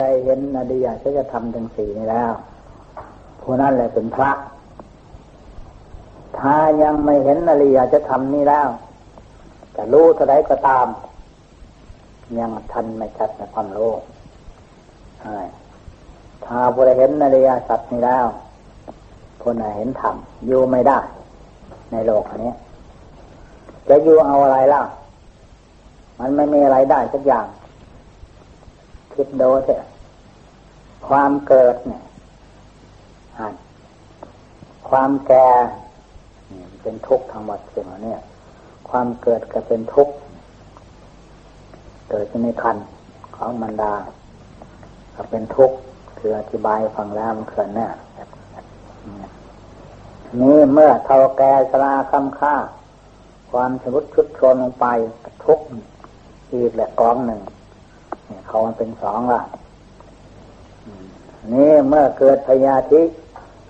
ใจเห็นอดียจะทำทั้งสี่นี้แล้วผู้นั้นแหละเป็นพระ ถ้ายังไม่เห็นอริยจะทำนี้แล้วจะรู้เท่าไรก็ตาม ยังทันไม่ชัดในความรู้ถ้าผู้ใดเห็นอริยสัจนี้แล้วผู้นั้นเห็นธรรมอยู่ไม่ได้ ในโลกนี้ จะอยู่เอาอะไรล่ะ มันไม่มีอะไรได้สักอย่าง คิดดูเถอะความเกิดเนี่ยความแก่เป็นทุกข์ทั้งหมดสิ่งนี้ความเกิดก็เป็นทุกข์เกิดในคันของมันดาก็เป็นทุกข์คืออธิบายฟังแล้วมันเขินแน่นี่เมื่อเท่าแก่สลาคำค่า ความสมุดชุดชนลงไปทุกข์อีกแหละกองหนึ่ง เขามันเป็นสองละนี่เมื่อเกิดพยาธิ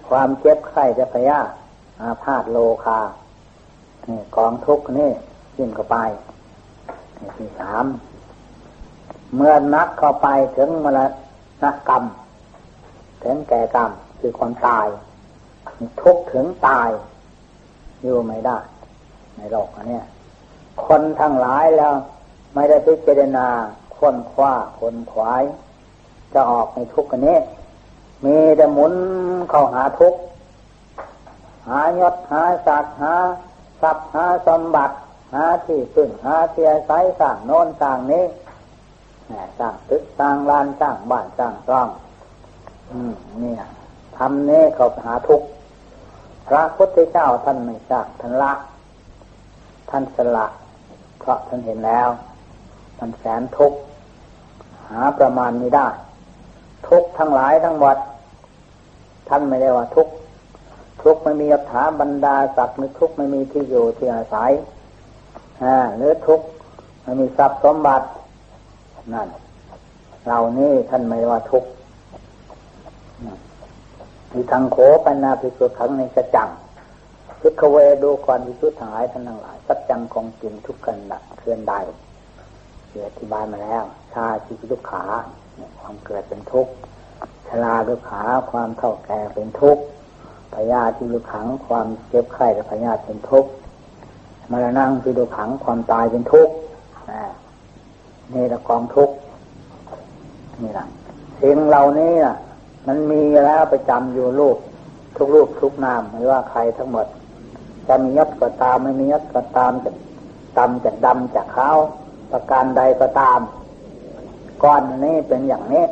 ความเจ็บไข้จะพยาอาพาธโลคานี่กองทุกนี่ขึ้นเข้าไปนี่ที่สามเมื่อนักเข้าไปถึงมรณกรรม ถึงแก่กรรมคือความตาย ทุกถึงตาย อยู่ไม่ได้ ในโลกอันนี้คนทั้งหลายแล้ว ไม่ได้พิจารณา ค้นคว้าคนขวาย จะออกในทุกข์นี้มีแต่หมุนเข้าหาทุกข์หายศหาศักดิ์หาทรัพย์หาสมบัติ หาที่พึ่งหาเทียไซสร้างโน้นสร้างนี้สร้างตึกสร้างลานสร้างบ้านสร้างร่องอืมเนี่ยทำนี้เขาหาทุกข์พระพุทธเจ้าท่านไม่สร้างท่านละ ท่านสละเพราะท่านเห็นแล้ว มันแสนทุกข์หาประมาณไม่ได้ ทุกทั้งหลายทั้งหมดท่านไม่ได้ว่าทุกทุกไม่มีอัฐาบรรดาศักดิ์หรือทุกไม่มีที่อยู่ที่อาศัยอ่าหรือทุกไม่มีทรัพย์สมบัตินั่นเหล่านี้ท่านไม่ว่าทุกมีทางโขปัญนาพิสุทธิ์ขังในกระจังพิกเวดูก่อนพิสุทธิ์ทั้งหลายท่านทั้งหลายสัจจังของจริงทุกกันละเคลื่อนใด เสียอธิบายมาแล้ว ชาชีวิตทุกขาความเกิดเป็นทุกข์ชราทุกขาความเท่าแก่เป็นทุกข์พยาธิทุกขังความเจ็บไข้และพยาธิเป็นทุกข์มรณะที่ทุกขังความตายเป็นทุกข์นี่ละกองทุกข์นี่ละสิ่งเหล่านี้นะมันมีแล้วไปจำอยู่รูปทุกรูปทุกนามไม่ว่าใครทั้งหมดจะมียศก็ตามไม่มียศก็ตามจะดำจะดำจะขาว ประการใดก็ตาม ก้อนนี้เป็นอย่างนี้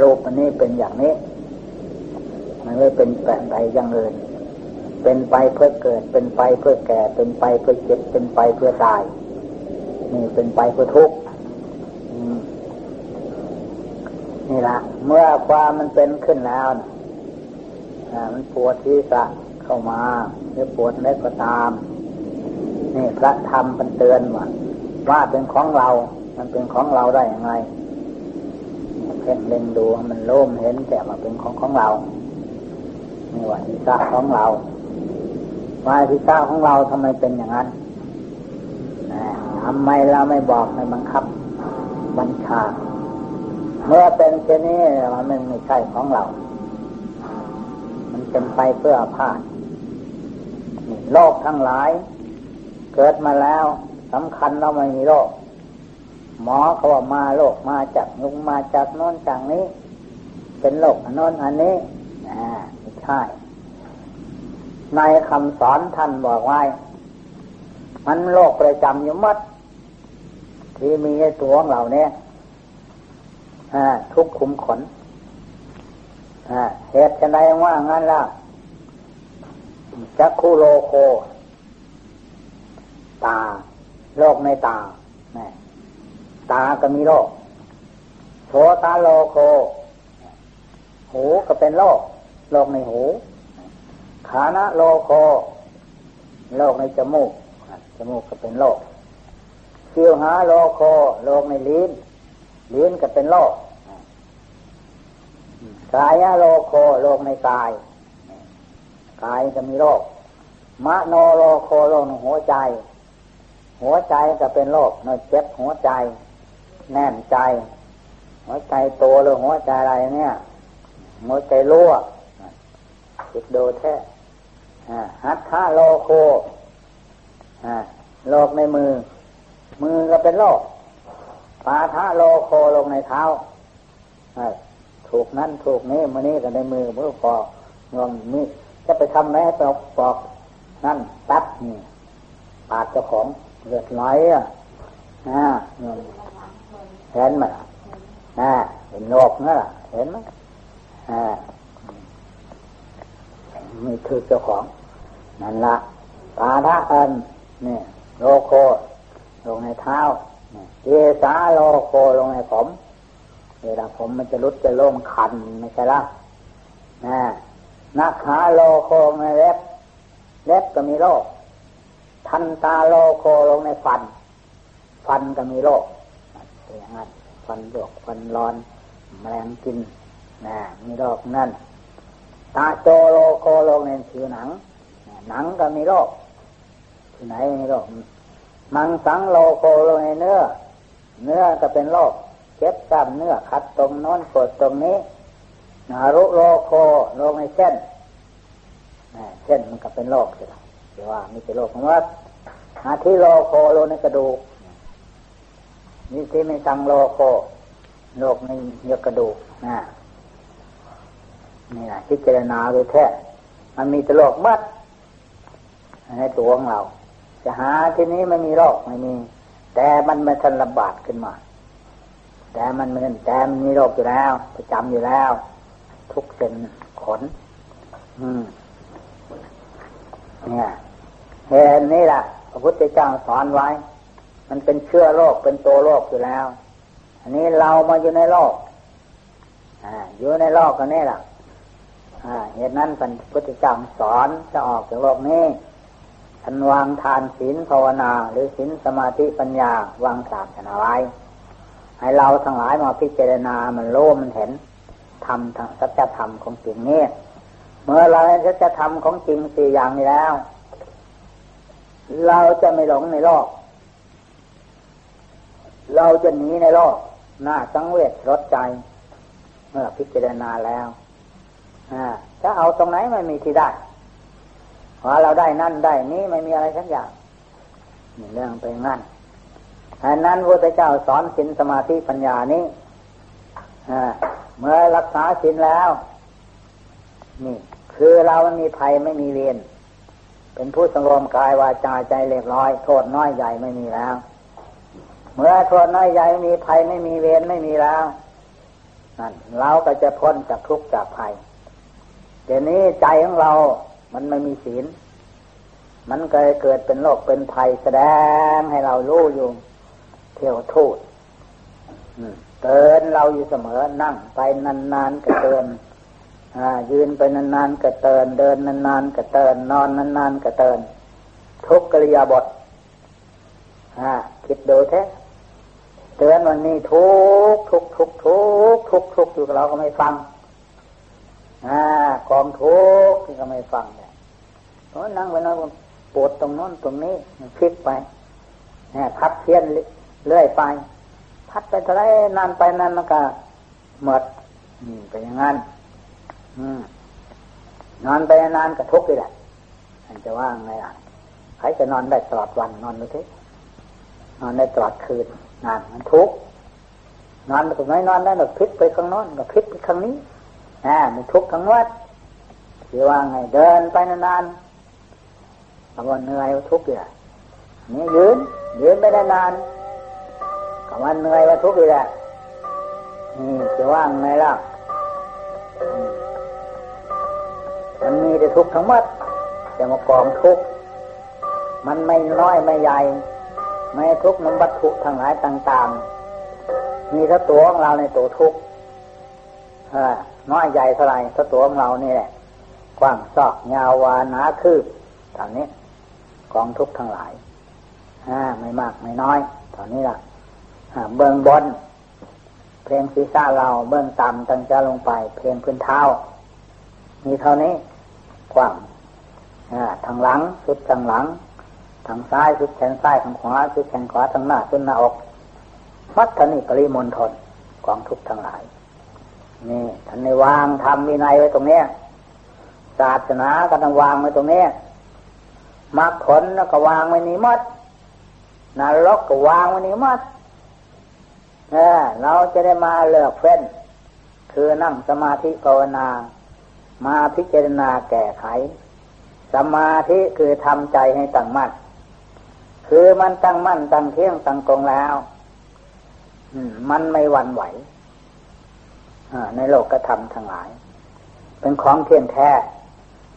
รูปอันนี้เป็นอย่างนี้ มันไม่เป็นแปลงใดอย่างอื่นเป็นไปเพื่อเกิด เป็นไปเพื่อแก่ เป็นไปเพื่อเจ็บ เป็นไปเพื่อตาย นี่เป็นไปเพื่อทุกข์นี่ละเมื่อความมันเป็นขึ้นแล้วมันปวดที่สะเข้ามาหรือปวดเล็กก็ตาม นี่พระธรรมมันเตือนว่าว่าเป็นของเรา มันเป็นของเราได้ยังไงเพ่งเล็งดูมันโล่มเห็นแต่มาเป็นของของเรานี่ว่าทิศาของเราว่าทิศาของเราทำไมเป็นอย่างนั้นทำไมเราไม่บอกไม่บังคับ บัญชา เมื่อเป็นเช่นนี้มันไม่ใช่ของเรา มันเป็นไปเพื่อพาดโลกทั้งหลาย เกิดมาแล้วสำคัญเราไม่มีโรค หมอเขาว่ามาโรคมาจากยุงมาจากโน้นจากนี้ เป็นโรคอนโน้นอันนี้อ่าไม่ใช่ในคำสอนท่านบอกไว้ มันโรคประจำอยู่มัด ที่มีตัวของเราเนี่ยทุกขุมขนเหตุจะไดว่างั้นล่ะจักคูโลโค ตา โรคในตาตาก็มีโรคโสตาโลโค หูก็เป็นโรคโรคในหูขานะโลโคโรคในจมูกจมูกก็เป็นโรคคิวหาโลโคโรคในลิ้นลิ้นก็เป็นโรคกายโลโคโรคในกายกายก็มีโรคมโนโลโคโรคในหัวใจ หัวใจก็เป็นโรคนอยเจ็บหัวใจ แน่นใจ หัวใจโตหรือหัวใจอะไรเนี่ย หัวใจรั่วจิตดูแท้ฮัตถาโลโคโลกในมือ มือก็เป็นโลกปาทะโลโคลงในเท้าถูกนั้นถูกนี้มันนี้ก็ในมือมือปอกงวงนี่จะไปทำไหมปอกปอกนั่นตัดนี่ปาดเจ้าของ เลือดไหลอะอ่าเห็นไหมอ่าเห็นโลกนั่นแหละเห็นไหมอ่ามีถือเจ้าของ นั่นละปาทะอันเนี่ยโลโค ลงในเท้าเยสาโลโคลงในผมเวลาผมมันจะรุดจะโล่งคันไม่ใช่ละนะนักขาโลโคในเล็บเล็บก็มีโรค ทันตาโลโคลงในฟัน ฟันก็มีโรคอย่างนั้นฟันหยวกฟันร้อนแมลงกินนะมีโรคนั่น ตาโจโลโคลงในผิวหนัง หนังก็มีโรคที่ไหนมีโรคมังสังโลโคลงในเนื้อ เนื้อก็เป็นโรคเจ็บกล้ามเนื้อขัดตรงโน้นปวดตรงนี้นารุโลโคโรคในเส้นเส้นมันก็เป็นโรคใช่ไหม แต่ว่าม่ใช่โรคของว่าอาทิโลโคโรในกระดูกนี่ที่ไม่สังโลโคโรคในเนื้อกระดูกนะนี่แหละพิจารณาโดยแท้มันมีแต่โรคมัดในตัวของเรา จะหาที่นี้ไม่มีโรคไม่มี แต่มันมาทันระบาดขึ้นมา แต่มันมือนแต่มันมีโรคอยู่แล้ว ประจำอยู่แล้ว ทุกเส้นขน อืม เนี่ย เหตุนี้แหละพระพุทธเจ้าสอนไว้ มันเป็นเชื้อโรคเป็นตัวโรคอยู่แล้ว อันนี้เรามาอยู่ในโลกออยู่ในโลกกันนี่แหละเหตุนั้นพระพุทธเจ้าสอนจะออกจากโลกนี้ทันวางทานศีลภาวนา หรือศีลสมาธิปัญญาวางศาสนาไว้ ให้เราทั้งหลายมาพิจารณามันโลมันเห็นทำทางสัจธรรมของจริงนี่เมื่อเราเห็นสัจธรรมของจริงสี่อย่างนี้แล้ว เราจะไม่หลงในโลก เราจะหนีในโลกหน้าสังเวชรถใจ เมื่อพิจารณาแล้วถ้าเอาตรงไหนไม่มีที่ได้พอเราได้นั่นได้นี้ไม่มีอะไรสักอย่างนี่เรื่องเป็นงั้นอันนั้นพระเจ้าสอนสินสมาธิปัญญานี้เมื่อรักษาสินแล้ว นี่ คือเรามันมีภัยไม่มีเวร เป็นผู้สงรวมกายวาจาใจเรียบร้อย โทษน้อยใหญ่ไม่มีแล้ว เมื่อโทษน้อยใหญ่มีภัยไม่มีเวรไม่มีแล้วนั่นเราก็จะพ้นจากทุกข์จากภัยเดี๋ยวนี้ใจของเรา มันไม่มีศีล มันก็เกิดเป็นโรคเป็นภัยแสดงให้เรารู้อยู่ เที่ยวทูดเตือนเราอยู่เสมอนั่งไปนานๆก็เตือน ยืนไปนานๆก็เตือนเดินนานๆก็เตือนนอนนานๆก็เตือนทุกกริยาบทคิดดูแท้เตือนวันนี้ทุกทุกทุกทุกทุกทุกอยู่กับเราก็ไม่ฟังกองทุกที่ก็ไม่ฟังเลยเพราะนั่งไปนั่งปวดตรงนั้นตรงนี้พลิกไปพับเพี้ยนเรื่อยไป พัดไปเท่าไรนานไปนานมันก็หมดนี่เป็นอย่างนั้น นอนไปนานก็ทุกข์เลยแหละอันจะว่าไงอะใครจะนอนได้ตลอดวันนอนไม่ได้นอนได้ตลอดคืนนานมันทุกข์นอนตรงไหนนอนได้หนกพลิกไปข้างน้นก็พลิกไปข้างนี้อ่ามันทุกข์ทั้งวัดจะว่าไงเดินไปนานๆบางวันเหนื่อยทุกข์เลยนี่ยืนยืนไม่ได้นานก็มันเหนื่อยว่าทุกข์อีกแหละนี่จะว่างไงล่ะ มันมีแต่ทุกข์ทั้งหมดจะมากองทุกข์มันไม่น้อยไม่ใหญ่ ไม่ทุกข์น้ำวัตถุทั้งหลายต่าง ๆ มีถ้าตัวของเราในตัวทุกข์น้อยใหญ่เท่าไรถ้าตัวของเรานี่แหละกว้างซอกยาววานาคืบเท่านี้กองทุกข์ทั้งหลายไม่มากไม่น้อยเท่านี้ล่ะเบื้องบน เพลงศีรษะเราเบื้องต่ำตั้งจะลงไป เพลงพื้นเท้า มีเท่านี้กว้างทางหลังสุดทางหลังทางซ้ายสุดแขนซ้ายทางขวาสุดแขนขวาทางหน้าสุดหน้าอกมัดทนิปริมณฑลกองทุกทั้งหลาย นี่ท่านในวางทำวินัยไว้ตรงเนี้ยศาสนาก็ต้องวางไว้ตรงนี้มรรคผลก็วางไว้นี้มัดนรกก็วางไว้นี้มัดเออเราจะได้มาเลือกเฟ้น คือนั่งสมาธิภาวนา มาพิจารณาแก้ไข สมาธิคือทำใจให้ตั้งมั่น คือมันตั้งมั่นตั้งเที่ยงตั้งตรงแล้วมันไม่หวั่นไหวในโลกกระทำทั้งหลาย เป็นของเที่ยงแท้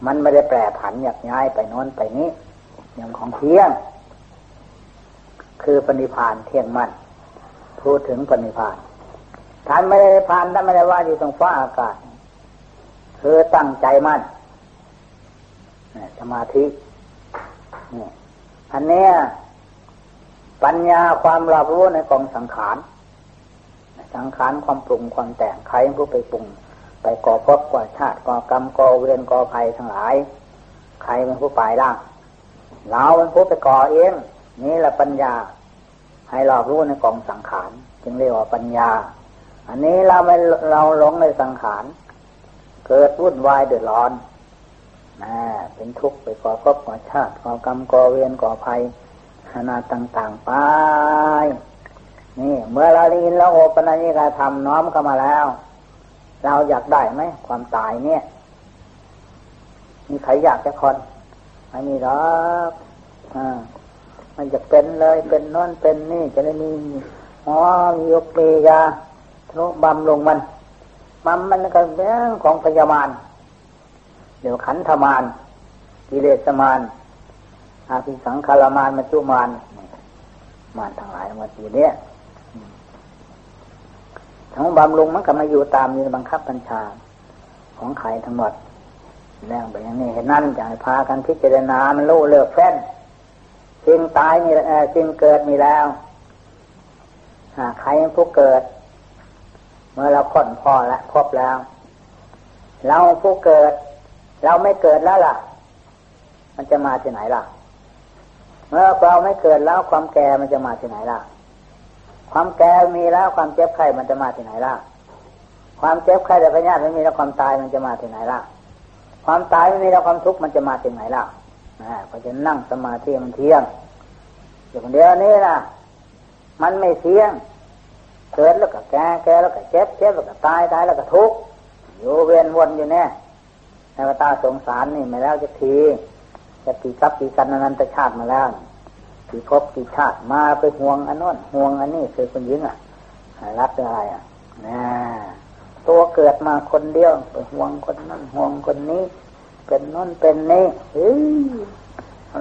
มันไม่ได้แปรผันหยักย้ายไปโน้นไปนี้ อย่างของเที่ยง คือปณิพานเที่ยงมั่น พูดถึงปณิพานท่านไม่ได้พานท่านไม่ได้ว่าอยู่ตรงฟ้าอากาศ คือตั้งใจมั่นสมาธิอันนี้ปัญญาความรับรู้ในกองสังขาร สังขารความปรุงความแต่งใครผู้ไปปรุง ไปก่อพบก่อชาติก่อกรรมก่อเวรก่อภัยทั้งหลาย ใครเป็นผู้ไปล่างเราเป็นผู้ไปก่อเองนี่แหละปัญญา ให้เรารู้ในกองสังขาร จึงเรียกว่าปัญญา อันนี้เราไม่เราหลงในสังขาร เกิดวุ่นวายเดือดร้อนนะเป็นทุกข์ไปก่อพบก่อชาติก่อกรรมก่อเวรก่อภัยขนาดต่าง ๆ ไป นี่ เมื่อเราได้ยินแล้วโอปัญญิกาทำน้อมเข้ามาแล้ว เราอยากได้ไหมความตายเนี่ย มีใครอยากจะคนไม่มีหรอกอ่ามันจะเป็นเลยเป็นนอนเป็นนี่จะได้มีอ๋อมียกเปยาทุบำลงมัน บำมันก็เรื่องของพยามารเดี๋ยวขันธมารกิเลสมารอาภิสังขารมารมัจจุมารมารทั้งหลายมาอยู่เนี้ยทั้งบำรุงมันก็มาอยู่ตามมีบังคับบัญชา ของใครทั้งหมดแล้วแบบนี้เห็นนั่นจะพากันพิจารณามันรู้เลือกแฟนสิ่งตายมีสิ่งเกิดมีแล้วใครผู้เกิด เมื่อเราค้นพอแล้วพบแล้ว เราผู้เกิด เราไม่เกิดแล้วล่ะ มันจะมาที่ไหนล่ะ เมื่อเราไม่เกิดแล้วความแก่มันจะมาที่ไหนล่ะ ความแก่มีแล้วความเจ็บไข้มันจะมาที่ไหนล่ะ ความเจ็บไข้แต่พญาติไม่มีแล้วความตายมันจะมาที่ไหนล่ะ ความตายไม่มีแล้วความทุกข์มันจะมาที่ไหนล่ะนะเพราะจะนั่งสมาธิมันเที่ยงอย่างเดียวนี้นะมันไม่เที่ยง เกิดแล้วก็แก่แก่แล้วก็เจ็บเจ็บแล้วก็ตายตายแล้วก็ทุกข์อยู่เวียนวนอยู่เนี่ยในวตาสงสารนี่มาแล้วจะทีจะตีกับตีกันนันตชาติมาแล้วกี่พบกี่ชาติมาไปห่วงอันนั้นห่วงอันนี้คือคนยิงอะรับอะไรอะนะตัวเกิดมาคนเดียวไปห่วงคนนั้นห่วงคนนี้ เป็นนั่นเป็นนี่เฮ้ย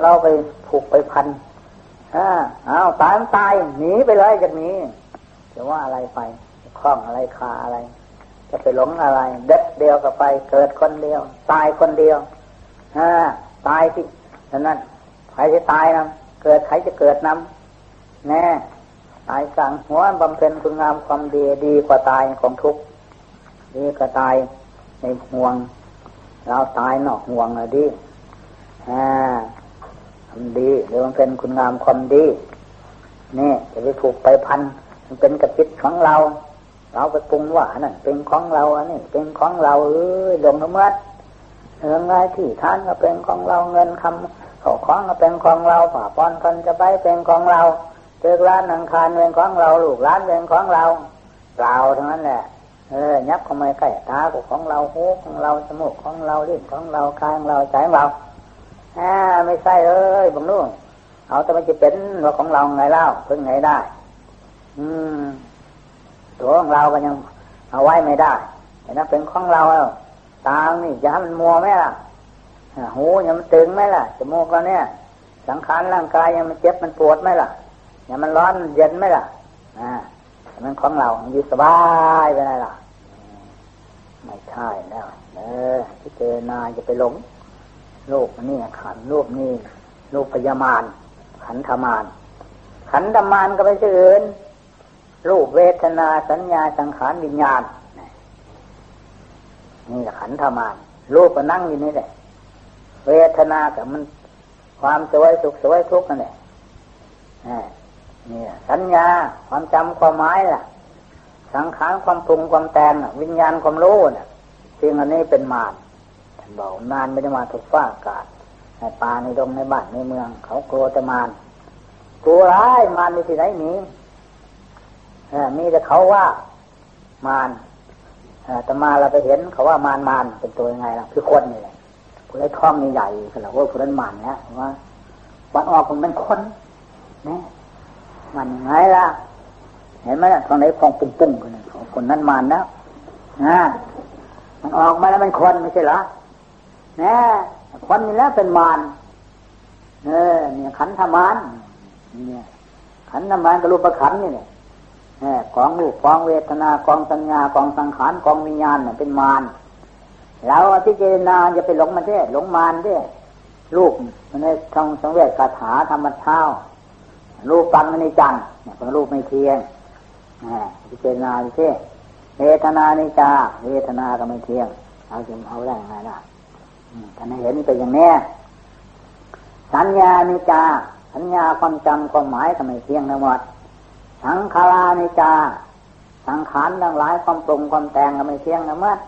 เราไปผูกไปพันอ่าเอาตายตายหนีไปเลยจากนี้ จะว่าอะไรไปคล้องอะไรคาอะไร จะไปหลงอะไร เด็ดเดียวกับไป เกิดคนเดียว ตายคนเดียวอ่าตายที่ฉะนั้นใครจะตายนะเกิดใครจะเกิดนำแน่ตายสั่งหัวบำเพ็ญคุณงามความดีดีกว่าตายของทุกดีกว่าตายในห่วง เราตายนอกห่วงเลยดีอ่าทำดีหรือบำเพ็ญคุณงามความดี นี่จะไปผูกไปพัน เป็นกระจิตของเรา เราไปปรุงว่านั่นเป็นของเราอันนี้เป็นของเราเอ้ยลงน้ำมัดเรื่องไรที่ท่านก็เป็นของเราเงินคำเขาของก็เป็นของเราผ่าปอนคนจะไปเป็นของเราเจอร้านนังคารเป็นของเราลูกร้านเป็นของเราเปล่าทั้งนั้นแหละเออยับเข้ามาใกล้ตาของเราหูของเราจมูกของเราลิ้นของเรากายของเราใจของเราอ่าไม่ใช่เอ้ยบังลูกเอาแต่มันจะเป็นว่าของเราไงเล่าเพิ่งไงได้ ตัวของเราก็ยังเอาไว้ไม่ได้แต่นั้นเป็นของเราตานี่จะให้มันมัวไหมล่ะหูยังมันตึงไหมล่ะจมูกก็เนี่ย สังขารร่างกายยังมันเจ็บมันปวดไหมล่ะยังมันร้อนเย็นไหมล่ะอ่ามันของเราอยู่สบายไปไหนล่ะ ไม่ใช่แล้วเออที่เจอนาจะไปหลงโลกนี่ขันรูปนี่รูปพยามานขันธมานขันธมานก็ไม่ใช่อื่น รูปเวทนาสัญญาสังขารวิญญาณนี่แหละขันธมานรูปก็นั่งอยู่นี่แหละ เวทนากับมัน ความสวยสุขสวยทุกข์นั่นแหละนี่สัญญาความจำความหมายล่ะ สังขารความปรุงความแต่งวิญญาณความรู้เนี่ยสิ่งอันนี้เป็นมารท่านบอกมารไม่ได้มาถูกฟ้าอากาศในป่าในดงในบ้านในเมือง เขากลัวแต่มารกลัวร้ายมารมีที่ไหนมี มีแต่เขาว่ามารแต่มาเราไปเห็นเขาว่ามารมารเป็นตัวยังไงล่ะคือคนนี่แหละผู้ได้ท้องนี่ใหญ่ก็เราว่าผู้นั้นมารเนี่ยว่าวันออกมันเป็นคนนี่มันไงล่ะ เห็นไหมล่ะตรงไหนพองปุ้งปุ้งกันคนนั้นมารนะนะมันออกมาแล้วมันคนไม่ใช่เหรอนี่ยคนนี่แล้วเป็นมารเออเนี่ยขันธมารเนี่ยขันธมารกับรูปขันนี่เนี่ย กองรูปกองเวทนากองสัญญากองสังขารกองวิญญาณเนี่ยเป็นมารเราพิจารณาจะไปหลงมันเด้หลงมารเด้ลูกมันได้ท่องสังเวชคาถาธรรมเท้ารูปปังในจังเนี่ยเป็นรูปไม่เที่ยงพิจารณาเช่เวทนาในจาเวทนาก็ไม่เที่ยงเอาจะเอาได้ยังไงล่ะท่านเห็นเป็นอย่างนี้สัญญาในจาสัญญาความจำความหมายก็ไม่เที่ยงทั้งหมด สังขารานิจา สังขารทั้งหลายความปรุงความแต่งก็ไม่เที่ยงทั้งหมด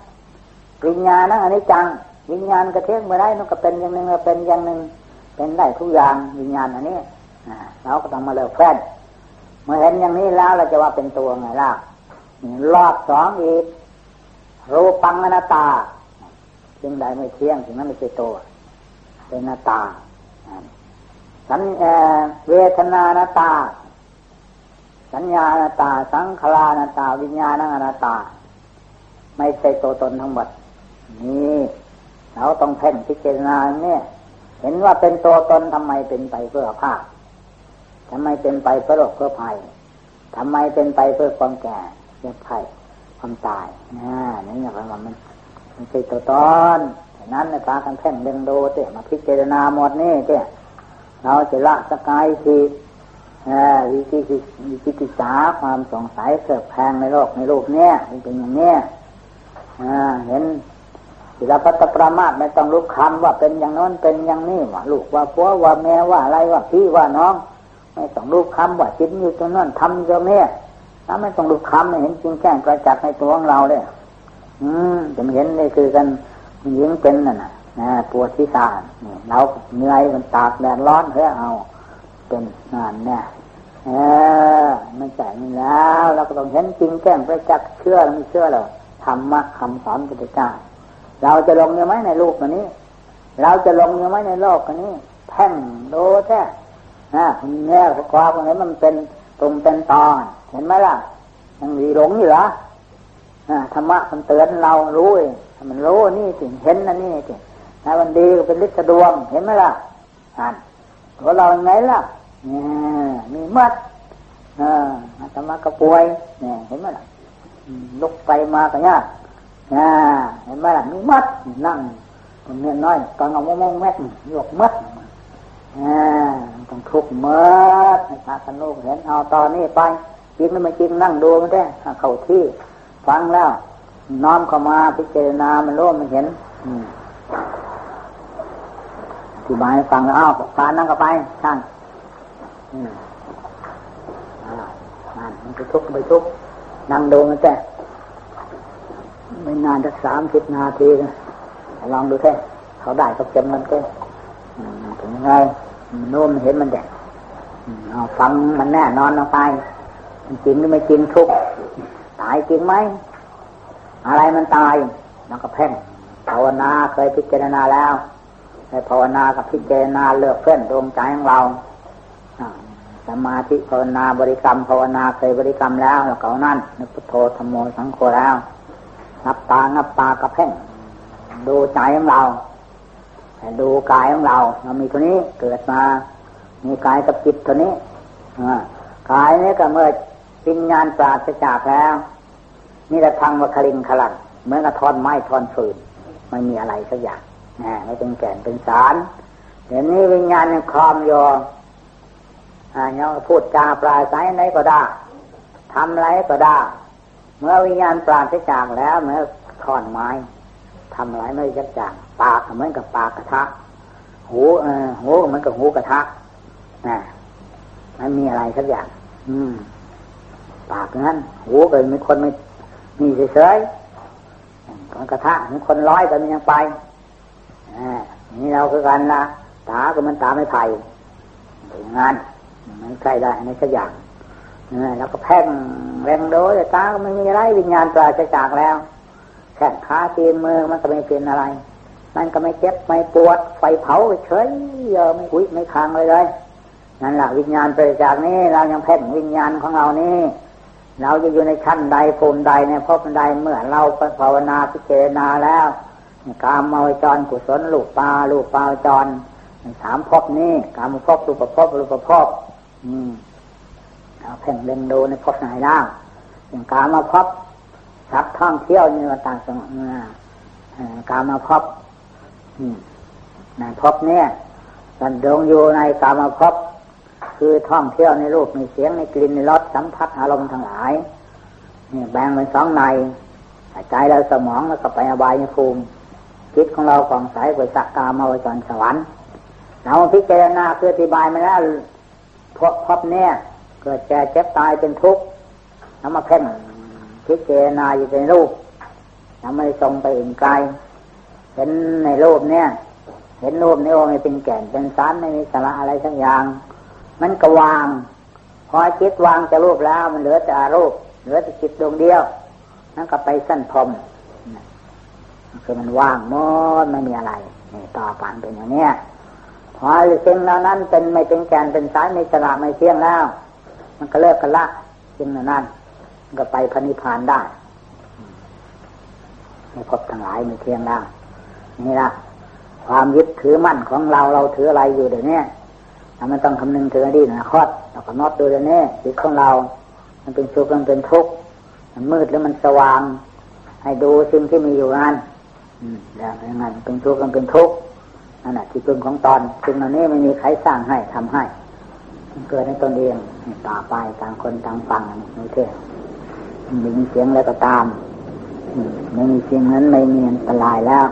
วิญญาณนั่นอันนี้จัง วิญญาณกระเทียงเมื่อไรมันก็เป็นอย่างหนึ่งเป็นอย่างหนึ่ง เป็นได้ทุกอย่างวิญญาณอันนี้เราก็ต้องมาเลิกแฟนเมื่อเห็นอย่างนี้แล้วเราจะว่าเป็นตัวไงล่ะรอบสองอีกรูปังอนัตตาสิ่งใดไม่เที่ยงสิ่งนั้นไม่ใช่ตัว เป็นนาตาสัญเวทนานาตา สัญญานาตา สังขารนาตา วิญญาณนาตา ไม่ใช่ตัวตนทั้งหมด นี่เราต้องเพ่งพิจารณาเนี่ย เห็นว่าเป็นตัวตนทำไมเป็นไปเพื่อภาพทำไมเป็นไปเพื่อโรคเพื่อภัยทำไมเป็นไปเพื่อความแก่เจ็บไข้ความตายนะนี่อย่างว่ามันมันเป็นตัวตนฉะนั้นในพากันแท่งเดินดูเจ้มาพิจารณาหมดนี่เจ้เราจะละสกายที วิจิตวิจิติสาความสงสัยเกิดแพงในโลกในโลกเนี้ยมันเป็นอย่างเนี้ยเห็นศิลปตประมาทไม่ต้องรู้คำว่าเป็นอย่างนั้นเป็นอย่างนี้ว่าลูกว่าผัวว่าแม่ว่าอะไรว่าพี่ว่าน้อง ไม่ต้องรูปคำว่าจิตอยู่ตรงนั้นทำอยู่ตรงนี้ถ้าไม่ต้องรูปคำเห็นจริงแจ้งประจักษ์ในตัวของเราเลยอืมจะเห็นนี่คือกันยิงเป็นน่ะนะนะปวดที่ตาเนี่ยเราเหนื่อยมันตากแดดร้อนเฮ้ยเอา เป็นงานเนี่ยเออมันใจมันแล้ว เราก็ต้องเห็นจริงแจ้งประจักษ์เชื่อไม่เชื่อหรอธรรมะคำสอนพระเจ้า เราจะลงยังไหมในลูกคนนี้ เราจะลงยังไหมในโลกคนนี้ แท่งโดแท้นะเนี่ยความตรงนี้มันเป็นตรงเป็นตอน เห็นไหมล่ะยังมีหลงอยู่เหรอธรรมะมันเตือนเรารู้เองมันรู้นี่สิเห็นนั่นนี่สินะมันดีก็เป็นฤทธิ์ดวงเห็นไหมล่ะอ่าน ตัวเราไงล่ะเนี่ยมีมัดธรรมะก็ป่วยเนี่ยเห็นไหมล่ะลุกไปมาก็ยากเห็นไหมล่ะมีมัดนั่งเนียน้อยตอนเอามองแม็กยกมัดต้องทุกข์มื่อให้พากันลูกเห็นเอาตอนนี้ไปจริงหรือไม่จริงนั่งดูมันได้เข้าที่ฟังแล้ว น้อมเข้ามาพิจารณามันรู้มันเห็นอ ธิบายฟังแล้วอ้าวพานั่งก็ไปช่างมันไปทุกไปทุกนั่งดูมันแต่ไม่นานจะสามสิบนาทีลองดูแค่เขาได้ก็เก็บมันแค่ถึงไงโน้มเห็นมันแดดเอาฟังมันแน่นอนลงไปมันจริงหรือไม่จริงทุกตายจริงไหมอะไรมันตายแล้วก็เพ่งภาวนาเคยพิจารณาแล้ว ในภาวนากับพิจารณาเลือกเพื่อนดวงใจของเราสมาธิภาวนาบริกรรมภาวนาเคยบริกรรมแล้วแล้วเขานั่นนึกพุทโธธรรมโมสังโฆแล้วนับตานับตากระเพ่งดูใจของเราดูกายของเราเรามีตัวนี้เกิดมา มีกายกับจิตตัวนี้กายนี้ก็เมื่อปิญญาณปราศจากแล้วนี่แต่ทางวัคลิงขลังเหมือนกับทอนไม้ทอนฟืนไม่มีอะไรสักอย่าง นะไม่เป็นแก่นเป็นสารเดี๋ยวนี้วิญญาณยังคลอมโยอ่ยังพูดจาปลายสายไหนก็ได้ทำไรก็ได้ เมื่อวิญญาณปราศจากแล้วเมื่อทอนไม้ทำไรไม่ยักอย่างปากเหมือนกับปากกระทะ หูเออหูเหมือนกับหูกระทะนะมันมีอะไรสักอย่าง อืม ปากนั้นหูก็มีคนไม่นี่เฉยๆคนกระทะมีคนร้อยก็มันยังไป นี่เราคือกันละตาก็มันตาไม่ไผ่เป็นงานมันใกล้ได้ในสักอย่างแล้วก็แพ่งแรงโดยตาก็ไม่มีอะไรวิญญาณปราศจากแล้วแค่ขาตีนมือมันก็ไม่เป็นอะไร มันก็ไม่เจ็บไม่ปวด ไฟเผาเฉยเออไม่กุ้ยไม่คางเลยเลยนั่นแหละวิญญาณปราศจากนี้เรายังแพ่งวิญญาณของเรานี่เราจะอยู่ในชั้นใดภูมิใดในภพใดเมื่อเราภาวนาพิจารณาแล้ว กามมาวจรกุศลลูกปลาลูกปลาจรสามภพนี้กามภพรูปภพรูปภพอืมเอาเพ่งเล็งดูในภพไหนได้อย่างกามาภพสับท่องเที่ยวนี่มาต่างสมกามาภพในภพเนี้ยสันดงอยู่ในกามาภพคือท่องเที่ยวในรูปในเสียงในกลิ่นในรสสัมผัสอารมณ์ทั้งหลายนี่แบ่งเป็นสองในใจเราสมองแล้วก็ไปอบายภูมิ จิตของเราของสายไปสักกามาวจรสวรรค์เราพิจารณาคืออธิบายมาแล้วพบพบเนี่ย เกิดแก่เจ็บตายเป็นทุกข์แล้วมาเพ่งพิจารณาอยู่ในรูปยังไม่ทรงไปอื่นไกลเห็นในรูปเนี่ย เห็นรูปในี้ว่าไม่เป็นแก่นเป็นสารไม่มีสาระอะไรทั้งอย่าง มันก็วางพอจิตวางจะรูปแล้ว มันเหลือแต่อารูปเหลือแต่จิตดวงเดียวนั่นก็ไปสั้นพรม คือมันว่างหมดไม่มีอะไรนี่ต่อปันเป็นอย่างนี้พอสิ่งเหล่านั้นเป็นไม่เป็นแกนเป็นสายไม่สระไม่เที่ยงแล้ว มันก็เลิกกันละสิ่งเหล่านั้นก็ไปพนิพานได้ไม่พบทั้งหลายไม่เที่ยงแล้วนี่ละความยึดถือมั่นของเราเราถืออะไรอยู่เดี๋ยวนี้มันต้องคำนึงถึงอดีตนะคตเราก็นอดดูเดี๋ยวนี้จิตของเรา มันเป็นสุขมันเป็นทุกข์มันมืดหรือมันสว่าง ให้ดูสิ่งที่มีอยู่นั้น แล้วย่างนั้นเป็นทุกข์มันเป็นทุกข์นั่นแหะที่พึ่งของตอนสิ่งเหล่านี้ไม่มีใครสร้างให้ทำให้เกิดในตนเองต่อไปต่างคนต่างฟังนี่เท่มีเสียงแล้วก็ตามไม่มีเสียงนั้นไม่มีอันตรายแล้ว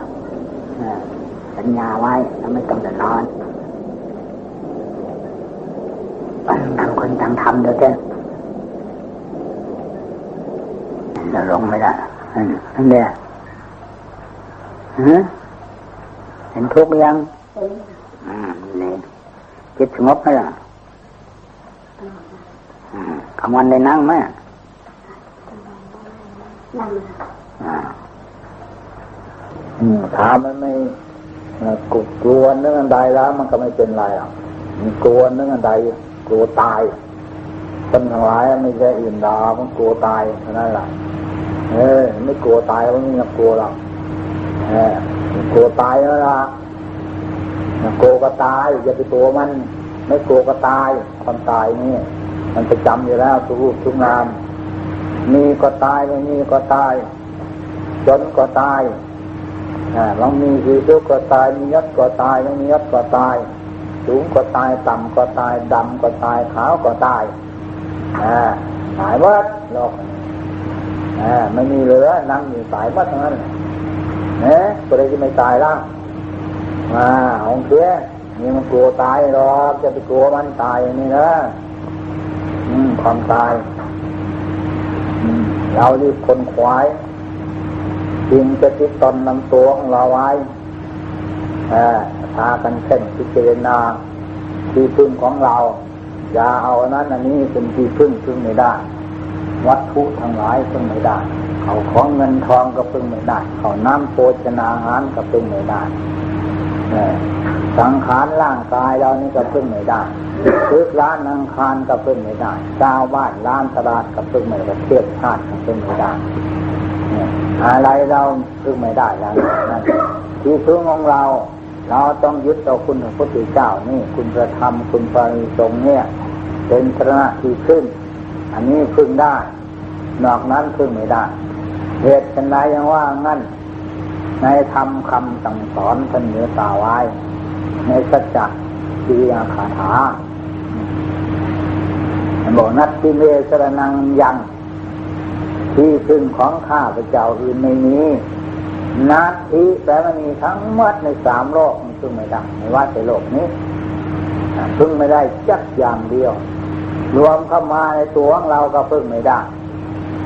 สัญญาไว้แล้วไม่ต้องเดือดร้อนต่างคนต่างทำเด้อเจ้จะลงไม่ได้นั่นเดีย เห็นทุกข์ยังอืมนี่จิตสงบไหมล่ะกลางวันได้นั่งไหมนั่งถามมันไม่กลัวเรื่องใดแล้ว มันก็ไม่เป็นไรหรอกมันกลัวเรื่องใดกลัวตาย คนทั้งหลายไม่ใช่อื่นดามันกลัวตายเท่านั้นแหละเออไม่กลัวตายมันไม่กลัวหรอก กลัวตายแล้วล่ะกลัวก็ตาย อย่าไปกลัวมัน ไม่กลัวก็ตายความตายนี่มันประจำอยู่แล้วทุกรูปทุกนามมีก็ตายไม่มีก็ตาย จนก็ตายลองมีคือทุกก็ตายมียศก็ตายไม่มียศก็ตาย สูงก็ตายต่ำก็ตายดำก็ตายขาวก็ตายตายวัดโลกไม่มีเหลือนั่งอยู่สายวัดทั้งนั้น นี่ยก็เลยจะไม่ตายแล้วมาของเสียนี่มันกลัวตายหรอกจะไปกลัวมันตายนี้นะอืมความตายเราดีคนควายจึงจะติดตนนำตัวของเราไว้พากันเข่งพิจารณาที่พึ่งของเรา อย่าเอานั้นอันนี้เป็นที่พึ่งพึ่งไม่ได้ วัตถุทั้งหลายพึ่งไม่ได้ เขาของเงินทองก็พึ่งไม่ได้ เขาน้ำโภชนาอาหารก็พึ่งไม่ได้สังขารร่างกายเรานี่ก็พึ่งไม่ได้ซื้อร้านนังคารก็พึ่งไม่ได้เจ้าบ้านร้านตลาดก็พึ่งไม่ได้เทียบชาติก็พึ่งไม่ได้อะไรเราพึ่งไม่ได้แล้วนั่นที่พึ่งของเรา เราต้องยึดเอาคุณพระพุทธเจ้านี่ คุณพระธรรมคุณพระนิสงเนี่ย เป็นพระที่พึ่ง อันนี้พึ่งได้ นอกนั้นพึ่งไม่ได้ เหตุเป็นไรยังว่างั้น ในธรรมคำสั่งสอนท่านเหนือกล่าวไว้ ในสัจจะทียาคาถาบอกนัตติเมสรนังยัง ที่พึ่งของข้าพระเจ้าอื่นไม่มีนัตติแปลว่ามีทั้งหมดในสามโลกมันพึ่งไม่ได้ไม่ว่าแต่โลกนี้พึ่งไม่ได้จักอย่างเดียว รวมเข้ามาในตัวของเราก็พึ่งไม่ได้